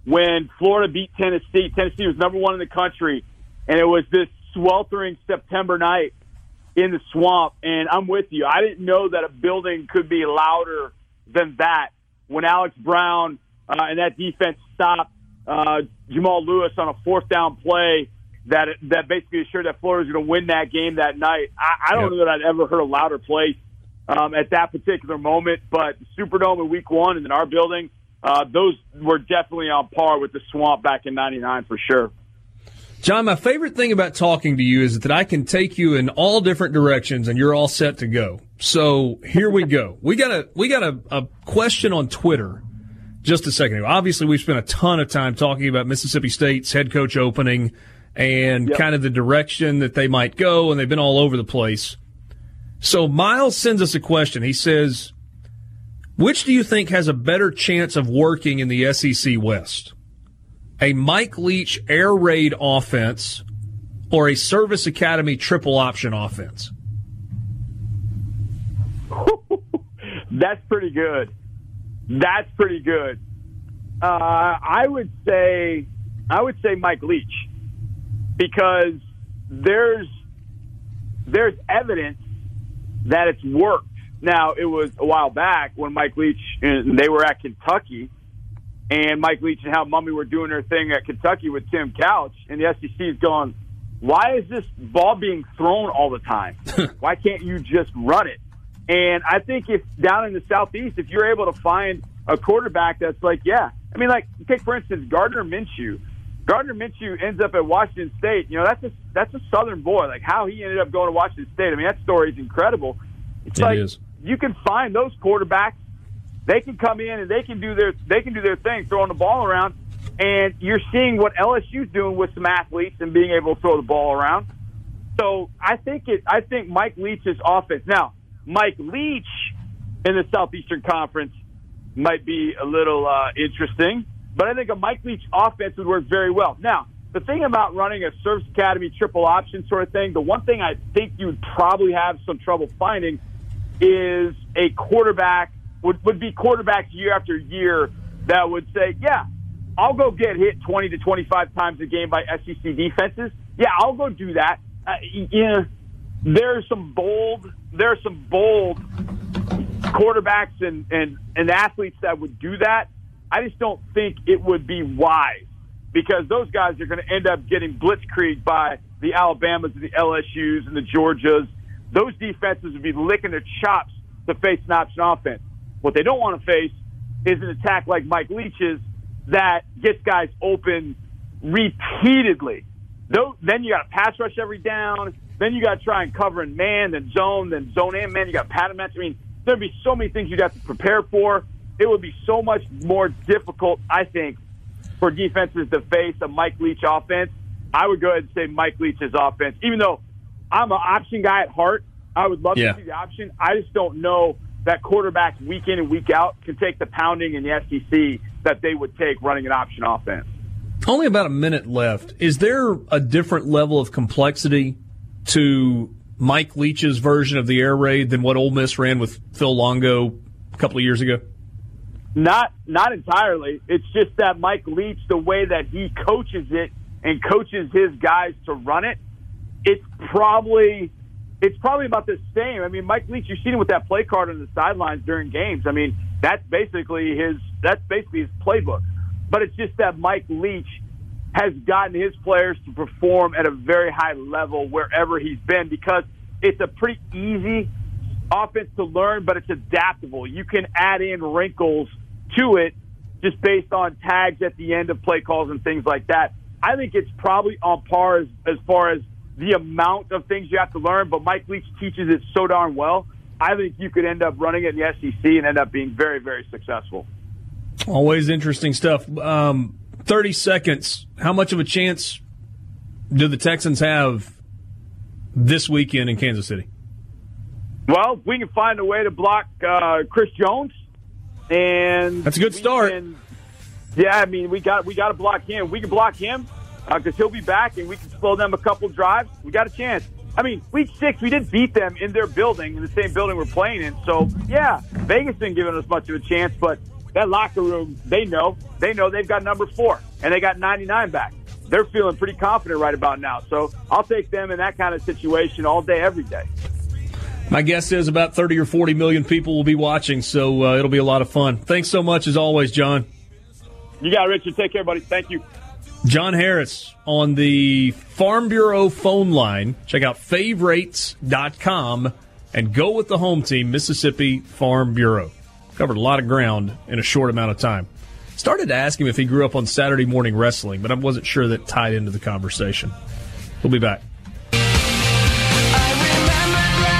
when Florida beat Tennessee. Tennessee was number one in the country and it was this sweltering September night in the swamp. And I'm with you. I didn't know that a building could be louder than that when Alex Brown uh, and that defense stopped uh, Jamal Lewis on a fourth down play that that basically assured that Florida was going to win that game that night. I, I don't yep. know that I'd ever heard a louder place um, at that particular moment. But Superdome in Week One and then our building, uh, those were definitely on par with the Swamp back in '99 for sure. John, my favorite thing about talking to you is that I can take you in all different directions and you're all set to go. So here we go. We got a we got a, a question on Twitter just a second ago. Obviously, we've spent a ton of time talking about Mississippi State's head coach opening and yep. kind of the direction that they might go, and they've been all over the place. So Miles sends us a question. He says, "Which do you think has a better chance of working in the SEC West?" a Mike Leach air raid offense or a Service Academy triple option offense? (laughs) That's pretty good. That's pretty good. Uh, I would say, I would say Mike Leach because there's there's evidence that it's worked. Now it was a while back when Mike Leach and they were at Kentucky and Mike Leach and Hal Mumme were doing their thing at Kentucky with Tim Couch, and the SEC is going, why is this ball being thrown all the time? (laughs) why can't you just run it? And I think if down in the southeast, if you're able to find a quarterback that's like, yeah, I mean, like take for instance Gardner Minshew. Gardner Minshew ends up at Washington State. You know, that's a that's a Southern boy. Like how he ended up going to Washington State. I mean, that story is incredible. It's it like is. you can find those quarterbacks they can come in and they can do their they can do their thing, throwing the ball around. And you're seeing what LSU's doing with some athletes and being able to throw the ball around. So I think it. I think Mike Leach's offense. Now, Mike Leach in the Southeastern Conference might be a little uh, interesting, but I think a Mike Leach offense would work very well. Now, the thing about running a Service Academy triple option sort of thing, the one thing I think you would probably have some trouble finding is a quarterback would, would be quarterbacks year after year that would say, yeah, I'll go get hit 20 to 25 times a game by SEC defenses. Yeah, I'll go do that. Uh, yeah, there's some bold, there's some bold quarterbacks and, and, and athletes that would do that. I just don't think it would be wise because those guys are going to end up getting blitzkrieg by the Alabamas and the LSUs and the Georgias. Those defenses would be licking their chops to face an option offense. What they don't want to face is an attack like Mike Leach's that gets guys open repeatedly. Then you got to pass rush every down. Then you got to try and cover in man, then zone, then zone in man. You got pattern match. I mean, there'd be so many things you'd have to prepare for. It would be so much more difficult, I think, for defenses to face a Mike Leach offense. I would go ahead and say Mike Leach's offense, even though I'm an option guy at heart. I would love yeah. to see the option. I just don't know that quarterbacks week in and week out can take the pounding in the SEC that they would take running an option offense. Only about a minute left. Is there a different level of complexity to Mike Leach's version of the air raid than what Ole Miss ran with Phil Longo a couple of years ago? Not not entirely. It's just that Mike Leach, the way that he coaches it and coaches his guys to run it, it's probably it's probably about the same. I mean, Mike Leach, you've seen him with that play card on the sidelines during games. I mean, that's basically his that's basically his playbook. But it's just that Mike Leach has gotten his players to perform at a very high level wherever he's been because it's a pretty easy offense to learn, but it's adaptable. You can add in wrinkles to it just based on tags at the end of play calls and things like that. I think it's probably on par as, as far as the amount of things you have to learn, but Mike Leach teaches it so darn well. I think you could end up running it in the SEC and end up being very, very successful. Always interesting stuff. Um, 30 seconds. How much of a chance do the Texans have this weekend in Kansas City? Well, if we can find a way to block uh, Chris Jones, and that's a good start. Can, yeah, I mean, we got we got to block him. We can block him because uh, he'll be back and we can slow them a couple drives. We got a chance. I mean, week six, we did beat them in their building, in the same building we're playing in. So, yeah, Vegas didn't give us much of a chance, but that locker room, they know. They know they've got number four, and they got 99 back. They're feeling pretty confident right about now. So I'll take them in that kind of situation all day, every day. My guess is about 30 or 40 million people will be watching, so uh, it'll be a lot of fun. Thanks so much, as always, John. You got it, Richard. Take care, buddy. Thank you. John Harris on the Farm Bureau phone line. Check out faverates.com and go with the home team, Mississippi Farm Bureau. Covered a lot of ground in a short amount of time. Started to ask him if he grew up on Saturday morning wrestling, but I wasn't sure that tied into the conversation. We'll be back.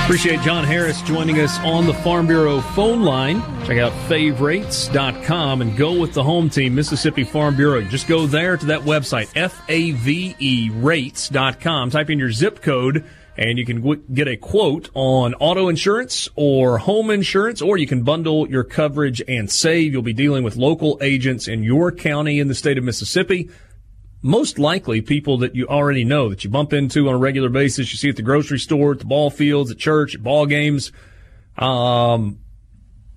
Appreciate John Harris joining us on the Farm Bureau phone line. Check out faverates.com and go with the home team, Mississippi Farm Bureau. Just go there to that website, F-A-V-E rates.com. Type in your zip code and you can get a quote on auto insurance or home insurance, or you can bundle your coverage and save. You'll be dealing with local agents in your county in the state of Mississippi. Most likely people that you already know that you bump into on a regular basis. You see at the grocery store, at the ball fields, at church, at ball games. Um,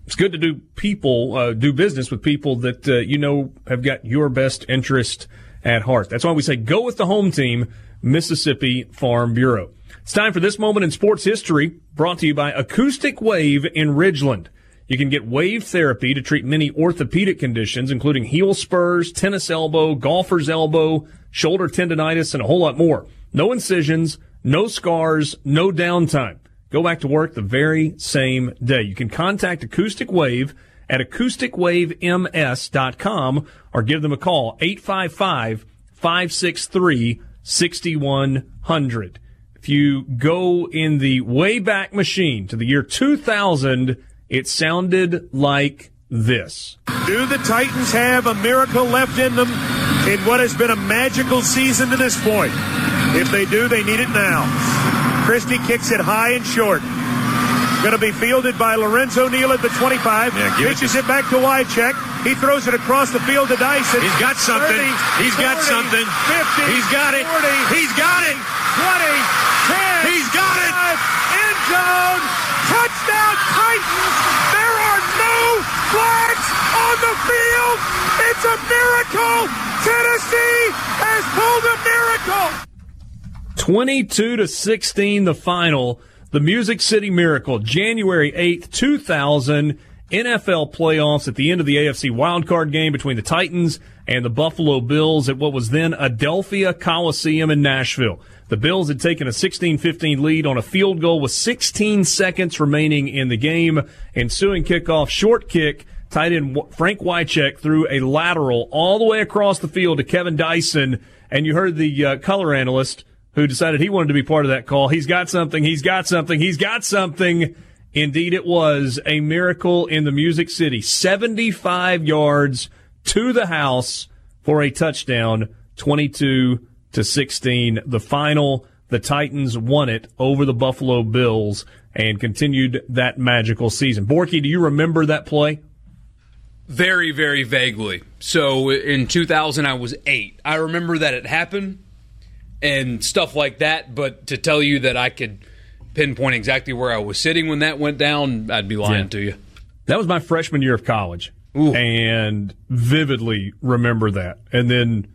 it's good to do people, uh, do business with people that, uh, you know, have got your best interest at heart. That's why we say go with the home team, Mississippi Farm Bureau. It's time for this moment in sports history, brought to you by Acoustic Wave in Ridgeland. You can get wave therapy to treat many orthopedic conditions, including heel spurs, tennis elbow, golfer's elbow, shoulder tendonitis, and a whole lot more. No incisions, no scars, no downtime. Go back to work the very same day. You can contact Acoustic Wave at acousticwavems.com or give them a call 855 563 6100. If you go in the Wayback Machine to the year 2000, it sounded like this. Do the Titans have a miracle left in them in what has been a magical season to this point? If they do, they need it now. Christie kicks it high and short. Going to be fielded by Lorenzo Neal at the 25. Yeah, pitches it. back to Wycheck. He throws it across the field to Dyson. He's got something. 30, He's got something. 50. He's got it. 40, He's got it. 20, 10. He's got it. End zone. Touchdown Titans. There are no flags on the field. It's a miracle. Tennessee has pulled a miracle. 22 to 16 the final. The Music City Miracle, January 8th, 2000. NFL playoffs at the end of the AFC wildcard game between the Titans and the Buffalo Bills at what was then Adelphia Coliseum in Nashville. The Bills had taken a 16-15 lead on a field goal with 16 seconds remaining in the game. Ensuing kickoff, short kick, tight end Frank Wycheck threw a lateral all the way across the field to Kevin Dyson, and you heard the uh, color analyst who decided he wanted to be part of that call. He's got something. He's got something. He's got something. Indeed, it was a miracle in the Music City. 75 yards to the house for a touchdown, 22 to 16. The final, the Titans won it over the Buffalo Bills and continued that magical season. Borky, do you remember that play? Very, very vaguely. So in 2000, I was eight. I remember that it happened and stuff like that, but to tell you that I could pinpoint exactly where I was sitting when that went down, I'd be lying yeah. to you. That was my freshman year of college. Ooh. And vividly remember that. And then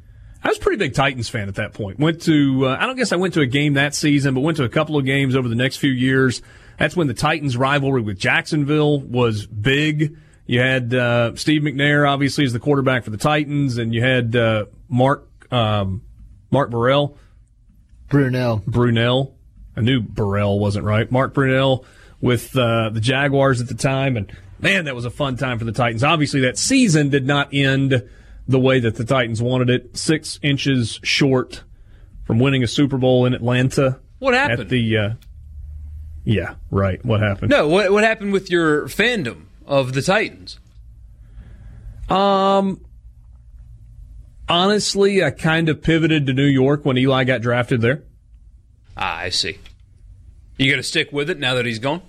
I was a pretty big Titans fan at that point. Went to, uh, I don't guess I went to a game that season, but went to a couple of games over the next few years. That's when the Titans rivalry with Jacksonville was big. You had uh, Steve McNair, obviously, as the quarterback for the Titans, and you had uh, Mark um, Mark Burrell. Brunell. Brunell. I knew Burrell wasn't right. Mark Brunell with uh, the Jaguars at the time, and man, that was a fun time for the Titans. Obviously, that season did not end the way that the Titans wanted it. Six inches short from winning a Super Bowl in Atlanta. What happened? At the uh, yeah, right. What happened? No, what what happened with your fandom of the Titans? Um, honestly, I kind of pivoted to New York when Eli got drafted there. Ah, I see. You going to stick with it now that he's gone?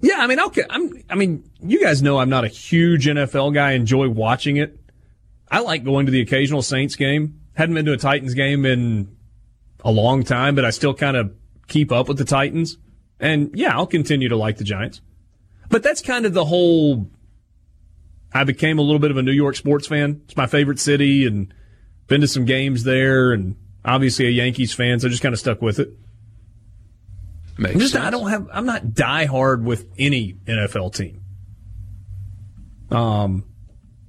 Yeah, I mean, okay. I'm. I mean, you guys know I'm not a huge NFL guy. I enjoy watching it. I like going to the occasional Saints game. Hadn't been to a Titans game in a long time, but I still kind of keep up with the Titans. And yeah, I'll continue to like the Giants. But that's kind of the whole. I became a little bit of a New York sports fan. It's my favorite city, and been to some games there, and obviously a Yankees fan, so I just kind of stuck with it. Makes just, sense. I don't have. I'm not die hard with any NFL team. Um,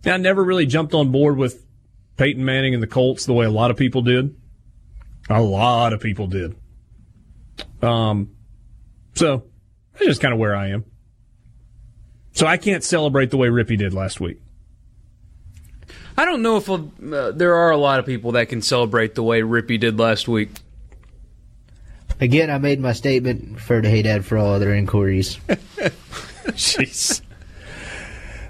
I never really jumped on board with Peyton Manning and the Colts the way a lot of people did. A lot of people did. Um, so that's just kind of where I am. So I can't celebrate the way Rippy did last week. I don't know if uh, there are a lot of people that can celebrate the way Rippy did last week. Again, I made my statement. Refer to Hey Dad for all other inquiries. (laughs) Jeez.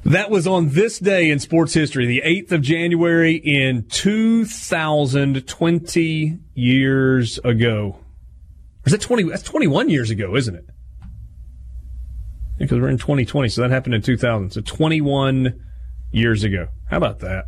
That was on this day in sports history, the 8th of January in 2020 years ago. Is that 20? That's 21 years ago, isn't it? Because we're in 2020, so that happened in 2000. So 21 years ago. How about that?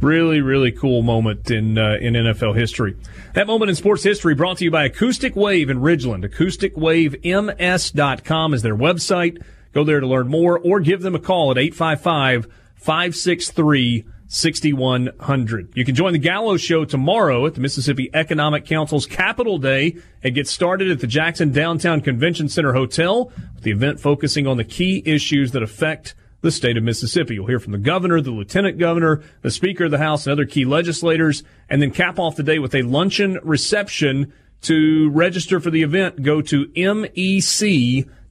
Really, really cool moment in uh, in NFL history. That moment in sports history brought to you by Acoustic Wave in Ridgeland. AcousticWaveMS.com is their website. Go there to learn more or give them a call at 855 563 6100. You can join the Gallo Show tomorrow at the Mississippi Economic Council's Capital Day. It gets started at the Jackson Downtown Convention Center Hotel with the event focusing on the key issues that affect the state of Mississippi. You'll hear from the governor, the lieutenant governor, the speaker of the House, and other key legislators, and then cap off the day with a luncheon reception. To register for the event, go to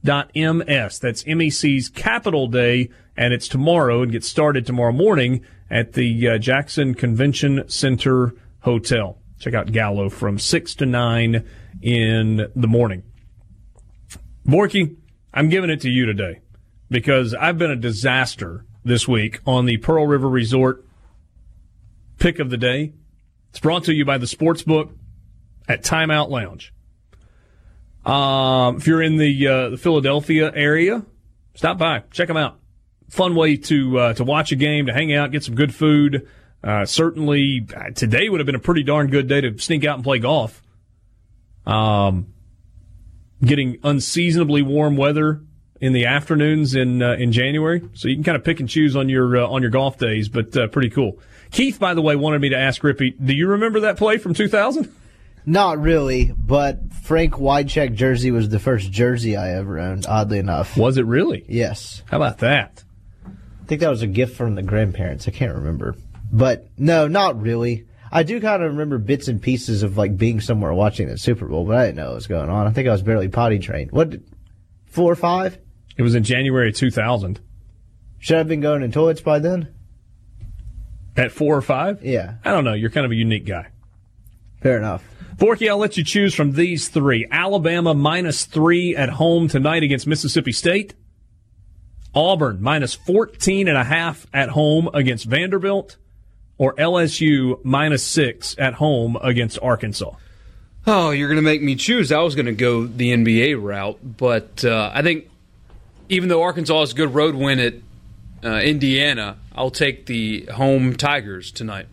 mec.ms. That's MEC's Capital Day, and it's tomorrow and gets started tomorrow morning at the uh, Jackson Convention Center Hotel. Check out Gallo from 6 to 9 in the morning. Borky, I'm giving it to you today because I've been a disaster this week on the Pearl River Resort pick of the day. It's brought to you by the sports book at Timeout Lounge. Um, if you're in the, uh, the Philadelphia area, stop by, check them out. Fun way to uh, to watch a game, to hang out, get some good food. Uh, certainly, uh, today would have been a pretty darn good day to sneak out and play golf. Um, getting unseasonably warm weather in the afternoons in uh, in January, so you can kind of pick and choose on your uh, on your golf days. But uh, pretty cool. Keith, by the way, wanted me to ask Rippy, do you remember that play from 2000? (laughs) Not really, but Frank Wycheck jersey was the first jersey I ever owned. Oddly enough, was it really? Yes. How about that? I think that was a gift from the grandparents. I can't remember, but no, not really. I do kind of remember bits and pieces of like being somewhere watching the Super Bowl, but I didn't know what was going on. I think I was barely potty trained. What, four or five? It was in January 2000. Should I have been going in toilets by then? At four or five? Yeah. I don't know. You're kind of a unique guy. Fair enough. Borky, I'll let you choose from these three. Alabama minus three at home tonight against Mississippi State. Auburn minus 14 and a half at home against Vanderbilt. Or LSU minus six at home against Arkansas. Oh, you're going to make me choose. I was going to go the NBA route, but uh, I think even though Arkansas is a good road win at uh, Indiana, I'll take the home Tigers tonight.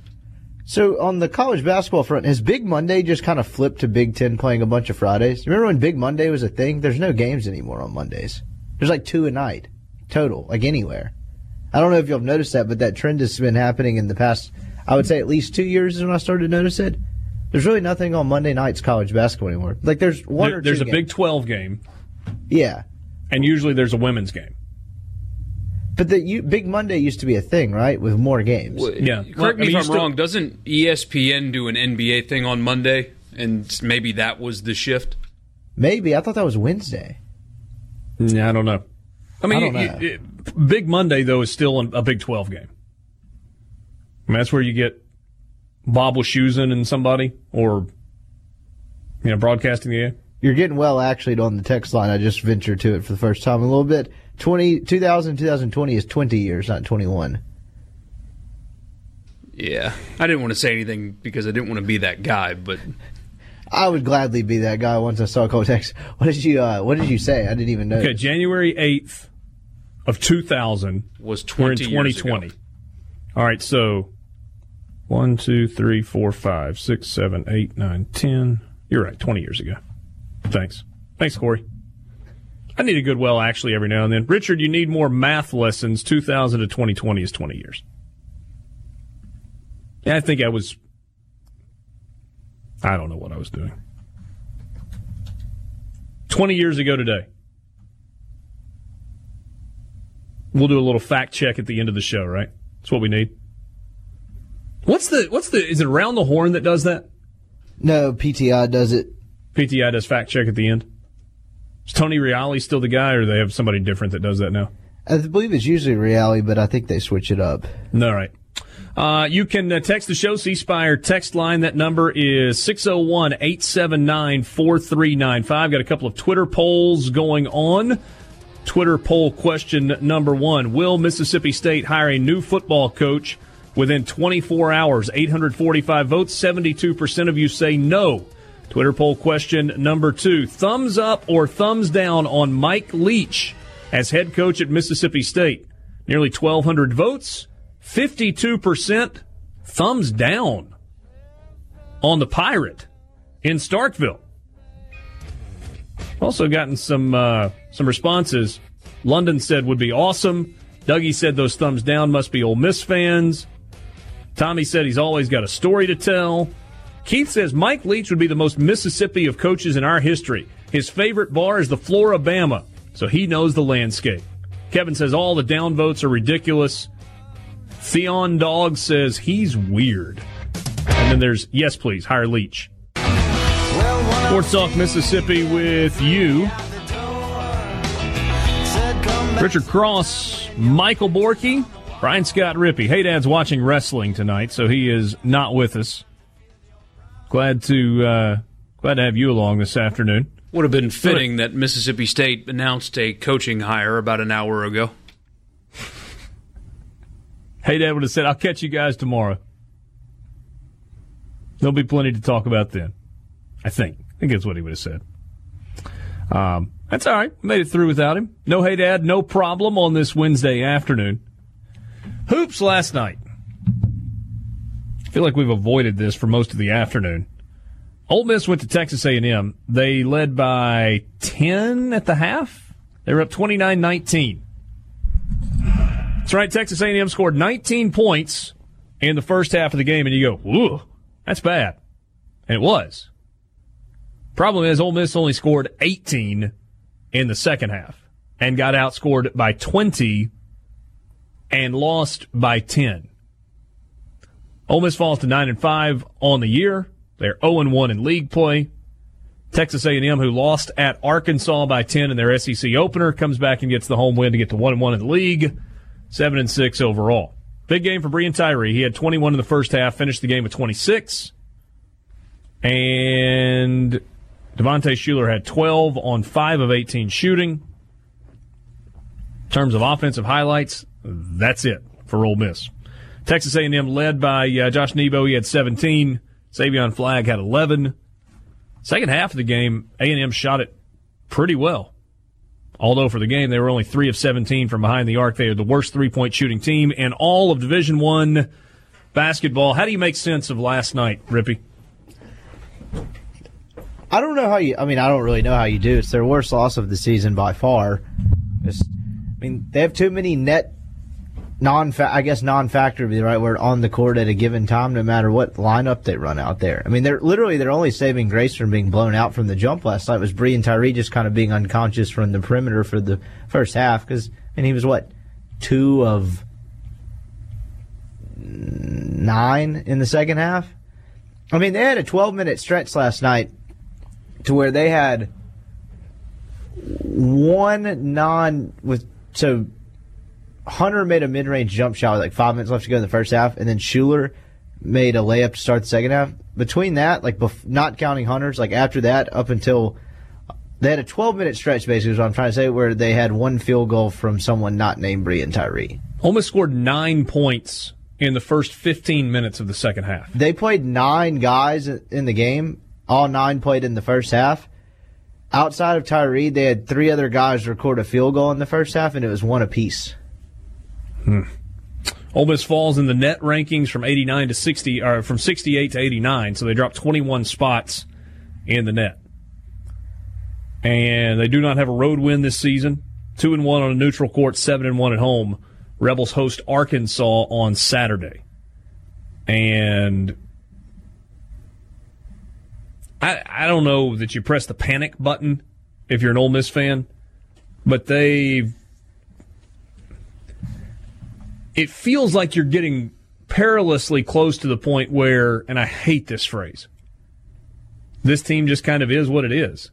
So on the college basketball front, has Big Monday just kind of flipped to Big Ten playing a bunch of Fridays? Remember when Big Monday was a thing? There's no games anymore on Mondays. There's like two a night total, like anywhere. I don't know if you've noticed that, but that trend has been happening in the past, I would say at least two years is when I started to notice it. There's really nothing on Monday nights college basketball anymore. Like there's one There- or two there's a games. Big 12 game, Yeah. and usually there's a women's game. But the you, Big Monday used to be a thing, right? With more games. Yeah. Correct Well, I me mean, if I'm still- wrong. Doesn't ESPN do an NBA thing on Monday? And maybe that was the shift? Maybe. I thought that was Wednesday. Yeah, I don't know. I mean, I don't know. you- it- Big Monday though is still a Big Twelve game. I mean, that's where you get Bob Wischusen and somebody, or you know, broadcasting the game. You're getting well actually on the text line. I just ventured to it for the first time a little bit. 20, 2000, 2020 is 20 years, not 21. Yeah. I didn't want to say anything because I didn't want to be that guy, but (laughs) I would gladly be that guy once I saw a couple texts. (laughs) What did you uh, What did you say? I didn't even know. Okay, January eighth of two thousand was we're in 20 years 2020. ago. All right, so one, two, three, four, five, six, seven, eight, nine, ten. You're right, twenty years ago. Thanks, thanks, Corey. I need a good well actually every now and then. Richard, you need more math lessons. 2000 to 2020 is 20 years. I think I was. I don't know what I was doing. 20 years ago today. We'll do a little fact check at the end of the show, right? That's what we need. What's the what's the is it around the horn that does that? No, PTI does it. PTI does fact check at the end. Is Tony Reale still the guy, or do they have somebody different that does that now? I believe it's usually reality, but I think they switch it up. All right. Uh, you can uh, text the show, C Spire text line. That number is 601 879 4395. Got a couple of Twitter polls going on. Twitter poll question number one Will Mississippi State hire a new football coach within 24 hours? 845 votes. 72% of you say no. Twitter poll question number two Thumbs up or thumbs down on Mike Leach as head coach at Mississippi State? Nearly 1,200 votes. 52% thumbs down on the Pirate in Starkville. Also gotten some uh, some responses. London said would be awesome. Dougie said those thumbs down must be Ole Miss fans. Tommy said he's always got a story to tell. Keith says Mike Leach would be the most Mississippi of coaches in our history. His favorite bar is the Flora-Bama, so he knows the landscape. Kevin says all the downvotes are ridiculous. Theon Dog says he's weird. And then there's yes, please hire Leach. Sports Talk Mississippi with you. Richard Cross, Michael Borky, Brian Scott Rippey. Hey, Dad's watching wrestling tonight, so he is not with us. Glad to uh, glad to have you along this afternoon. Would have been fitting that Mississippi State announced a coaching hire about an hour ago. Hey, Dad would have said, I'll catch you guys tomorrow. There'll be plenty to talk about then. I think. I think that's what he would have said. Um, that's all right. Made it through without him. No Hey Dad, no problem on this Wednesday afternoon. Hoops last night. Feel like we've avoided this for most of the afternoon. Ole Miss went to Texas A&M. They led by 10 at the half. They were up 29-19. That's right. Texas A&M scored 19 points in the first half of the game, and you go, "Ooh, that's bad," and it was. Problem is, Ole Miss only scored 18 in the second half and got outscored by 20 and lost by 10. Ole Miss falls to 9 and 5 on the year. They're 0 and 1 in league play. Texas A&M, who lost at Arkansas by 10 in their SEC opener, comes back and gets the home win to get to 1 and 1 in the league seven and six overall. Big game for Breein Tyree. He had 21 in the first half, finished the game with 26. And Devontae Shuler had 12 on 5 of 18 shooting. In terms of offensive highlights, that's it for Ole Miss. Texas A&M led by uh, Josh Nebo. He had 17. Savion Flagg had 11. Second half of the game, A&M shot it pretty well. Although for the game they were only three of 17 from behind the arc, they are the worst three point shooting team in all of Division One basketball. How do you make sense of last night, Rippy? I don't know how you. I mean, I don't really know how you do. It's their worst loss of the season by far. Just, I mean, they have too many net non I guess non factor would be the right word on the court at a given time, no matter what lineup they run out there. I mean, they're literally they're only saving grace from being blown out from the jump last night was Breein Tyree just kind of being unconscious from the perimeter for the first half because and he was what two of nine in the second half. I mean, they had a 12 minute stretch last night to where they had one non with so Hunter made a mid range jump shot with like five minutes left to go in the first half, and then Shuler made a layup to start the second half. Between that, like bef- not counting Hunter's, like after that, up until they had a 12 minute stretch, basically, is what I'm trying to say, where they had one field goal from someone not named Breein Tyree. Almost scored nine points in the first 15 minutes of the second half. They played nine guys in the game. All nine played in the first half. Outside of Tyree, they had three other guys record a field goal in the first half, and it was one apiece. Hmm. Ole Miss falls in the net rankings from 89 to 60, or from 68 to 89, so they dropped 21 spots in the net. And they do not have a road win this season. Two and one on a neutral court, seven and one at home. Rebels host Arkansas on Saturday. And I I don't know that you press the panic button if you're an Ole Miss fan, but they've it feels like you're getting perilously close to the point where, and I hate this phrase, this team just kind of is what it is.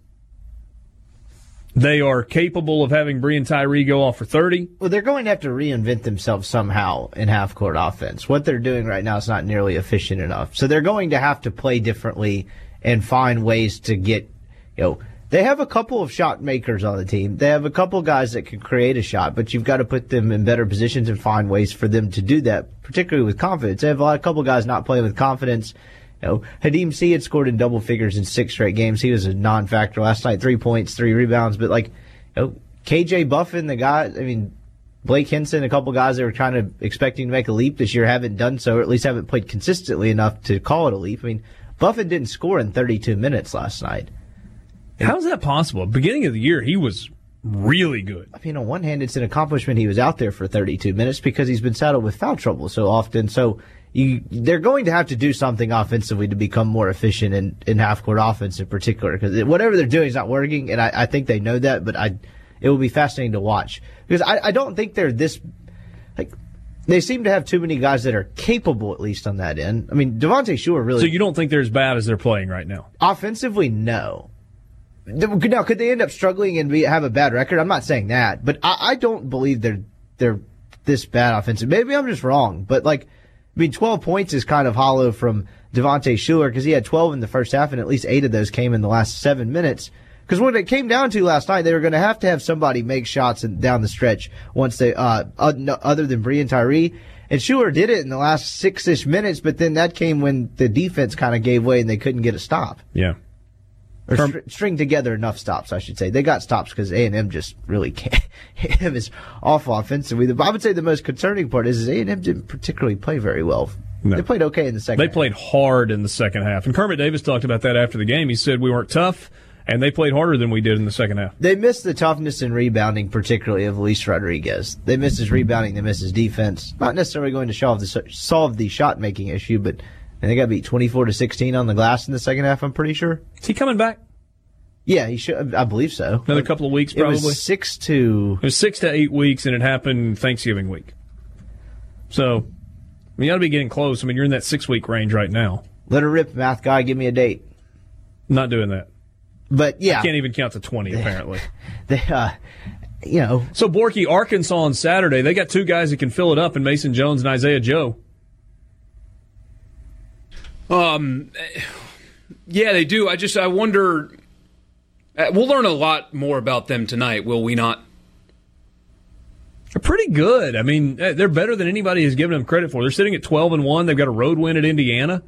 They are capable of having Breein Tyree go off for 30. Well, they're going to have to reinvent themselves somehow in half court offense. What they're doing right now is not nearly efficient enough. So they're going to have to play differently and find ways to get, you know, they have a couple of shot makers on the team. They have a couple guys that can create a shot, but you've got to put them in better positions and find ways for them to do that, particularly with confidence. They have a lot, a couple guys not playing with confidence. You know, Khadim Sy had scored in double figures in six straight games. He was a non-factor last night, three points, three rebounds. But like, you know, KJ Buffin, the guy, I mean, Blake Hinson, a couple guys that were kind of expecting to make a leap this year haven't done so, or at least haven't played consistently enough to call it a leap. I mean, Buffin didn't score in 32 minutes last night. How's that possible? Beginning of the year, he was really good. I mean, on one hand, it's an accomplishment he was out there for 32 minutes because he's been saddled with foul trouble so often. So you, they're going to have to do something offensively to become more efficient in, in half court offense in particular because whatever they're doing is not working, and I, I, think they know that. But I, it will be fascinating to watch because I, I don't think they're this like. They seem to have too many guys that are capable, at least on that end. I mean, Devontae Shuler really. So you don't think they're as bad as they're playing right now? Offensively, no. Now, could they end up struggling and be, have a bad record? I'm not saying that, but I, I don't believe they're they're this bad offensive. Maybe I'm just wrong, but like, I mean, 12 points is kind of hollow from Devontae Shuler because he had 12 in the first half, and at least eight of those came in the last seven minutes. Because when it came down to last night, they were going to have to have somebody make shots down the stretch once they, uh, other than Breein Tyree. And Shuler did it in the last six ish minutes, but then that came when the defense kind of gave way and they couldn't get a stop. Yeah or str- string together enough stops, I should say. They got stops because A and M just really can't. (laughs) A and M is awful offensively. I would say the most concerning part is A and M didn't particularly play very well. No. They played okay in the second. They half. played hard in the second half, and Kermit Davis talked about that after the game. He said we weren't tough. And they played harder than we did in the second half. They missed the toughness and rebounding, particularly of Luis Rodriguez. They missed his rebounding. They missed his defense. Not necessarily going to solve the solve the shot making issue, but they got beat twenty four to sixteen on the glass in the second half. I'm pretty sure. Is he coming back? Yeah, he should. I believe so. Another couple of weeks, probably. It was six to. It was six to eight weeks, and it happened Thanksgiving week. So, I mean, you ought to be getting close. I mean, you're in that six week range right now. Let her rip, math guy. Give me a date. Not doing that. But yeah, I can't even count to twenty. apparently, (laughs) they, uh, you know. So Borky, Arkansas on Saturday, they got two guys that can fill it up, in Mason Jones and Isaiah Joe. Um, yeah, they do. I just I wonder uh, we'll learn a lot more about them tonight, will we not? They're pretty good. I mean, uh, they're better than anybody has given them credit for. They're sitting at 12 and 1. They've got a road win at Indiana.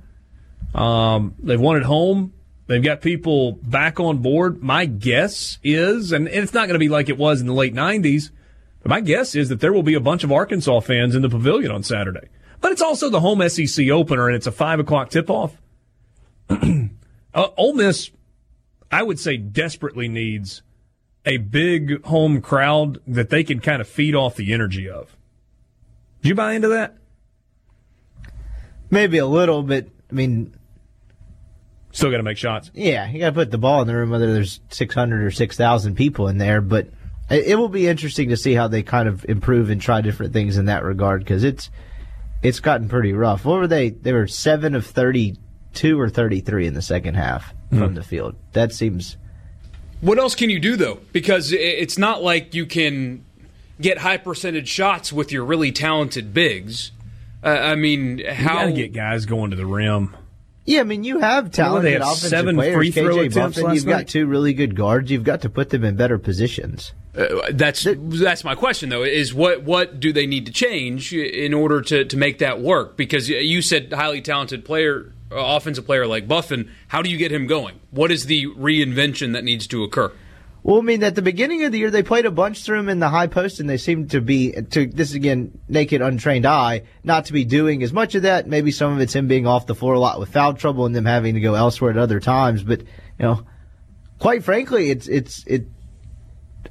Um, they've won at home. They've got people back on board. My guess is, and it's not going to be like it was in the late 90s, but my guess is that there will be a bunch of Arkansas fans in the pavilion on Saturday. But it's also the home SEC opener, and it's a 5 o'clock tip off. (clears throat) uh, Ole Miss I would say desperately needs a big home crowd that they can kind of feed off the energy of. Do you buy into that? Maybe a little, but I mean, still got to make shots. Yeah, you got to put the ball in the room, whether there's 600 or 6,000 people in there. But it, will be interesting to see how they kind of improve and try different things in that regard because it's it's gotten pretty rough. What were they? They were seven of 32 or 33 in the second half mm. from the field. That seems. What else can you do though? Because it's not like you can get high percentage shots with your really talented bigs. Uh, I mean, how you get guys going to the rim. Yeah, I mean, you have talented you know, have offensive seven players. Free throw KJ Buffin, you've night? got two really good guards. You've got to put them in better positions. Uh, that's that's my question though. Is what what do they need to change in order to to make that work? Because you said highly talented player offensive player like Buffin, how do you get him going? What is the reinvention that needs to occur? Well, I mean, at the beginning of the year, they played a bunch through him in the high post, and they seemed to be, to this again, naked, untrained eye, not to be doing as much of that. Maybe some of it's him being off the floor a lot with foul trouble and them having to go elsewhere at other times. But, you know, quite frankly, it's, it's, it,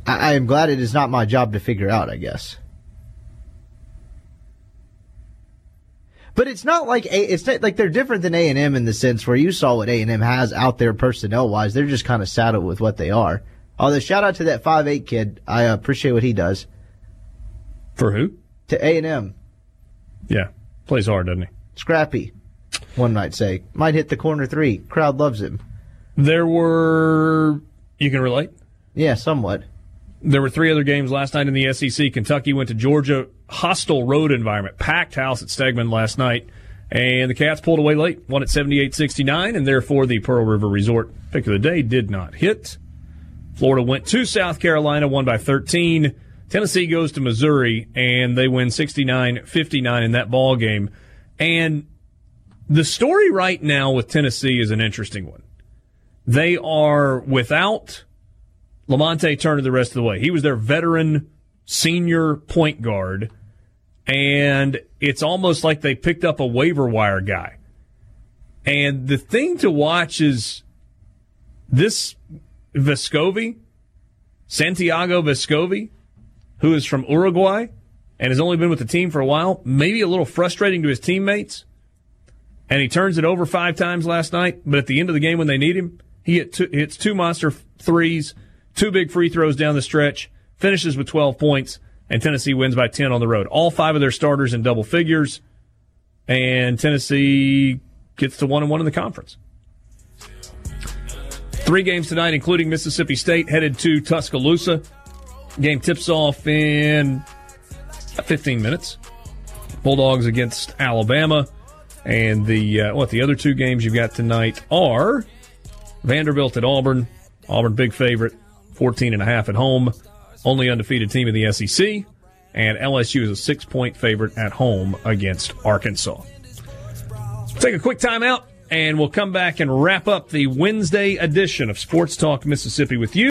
I, I am glad it is not my job to figure out, I guess. But it's not like a, it's not, like they're different than A and M in the sense where you saw what A and M has out there personnel wise. They're just kind of saddled with what they are. Although shout out to that five eight kid, I appreciate what he does. For who? To A and M. Yeah, plays hard, doesn't he? Scrappy, one might say. Might hit the corner three. Crowd loves him. There were you can relate. Yeah, somewhat. There were three other games last night in the SEC. Kentucky went to Georgia, hostile road environment, packed house at Stegeman last night, and the Cats pulled away late, won at 78 69, and therefore the Pearl River Resort pick of the day did not hit. Florida went to South Carolina, won by 13. Tennessee goes to Missouri, and they win 69 59 in that ball game. And the story right now with Tennessee is an interesting one. They are without Lamonte Turner the rest of the way. He was their veteran senior point guard, and it's almost like they picked up a waiver wire guy. And the thing to watch is this Vescovi, Santiago Vescovi, who is from Uruguay and has only been with the team for a while, maybe a little frustrating to his teammates. And he turns it over five times last night, but at the end of the game when they need him, he hits two monster threes two big free throws down the stretch, finishes with 12 points, and Tennessee wins by 10 on the road. All five of their starters in double figures, and Tennessee gets to one and one in the conference. Three games tonight, including Mississippi State, headed to Tuscaloosa. Game tips off in 15 minutes. Bulldogs against Alabama. And the uh, what the other two games you've got tonight are Vanderbilt at Auburn. Auburn big favorite. 14 and a half at home. Only undefeated team in the SEC. And LSU is a six point favorite at home against Arkansas. Take a quick timeout and we'll come back and wrap up the Wednesday edition of Sports Talk Mississippi with you.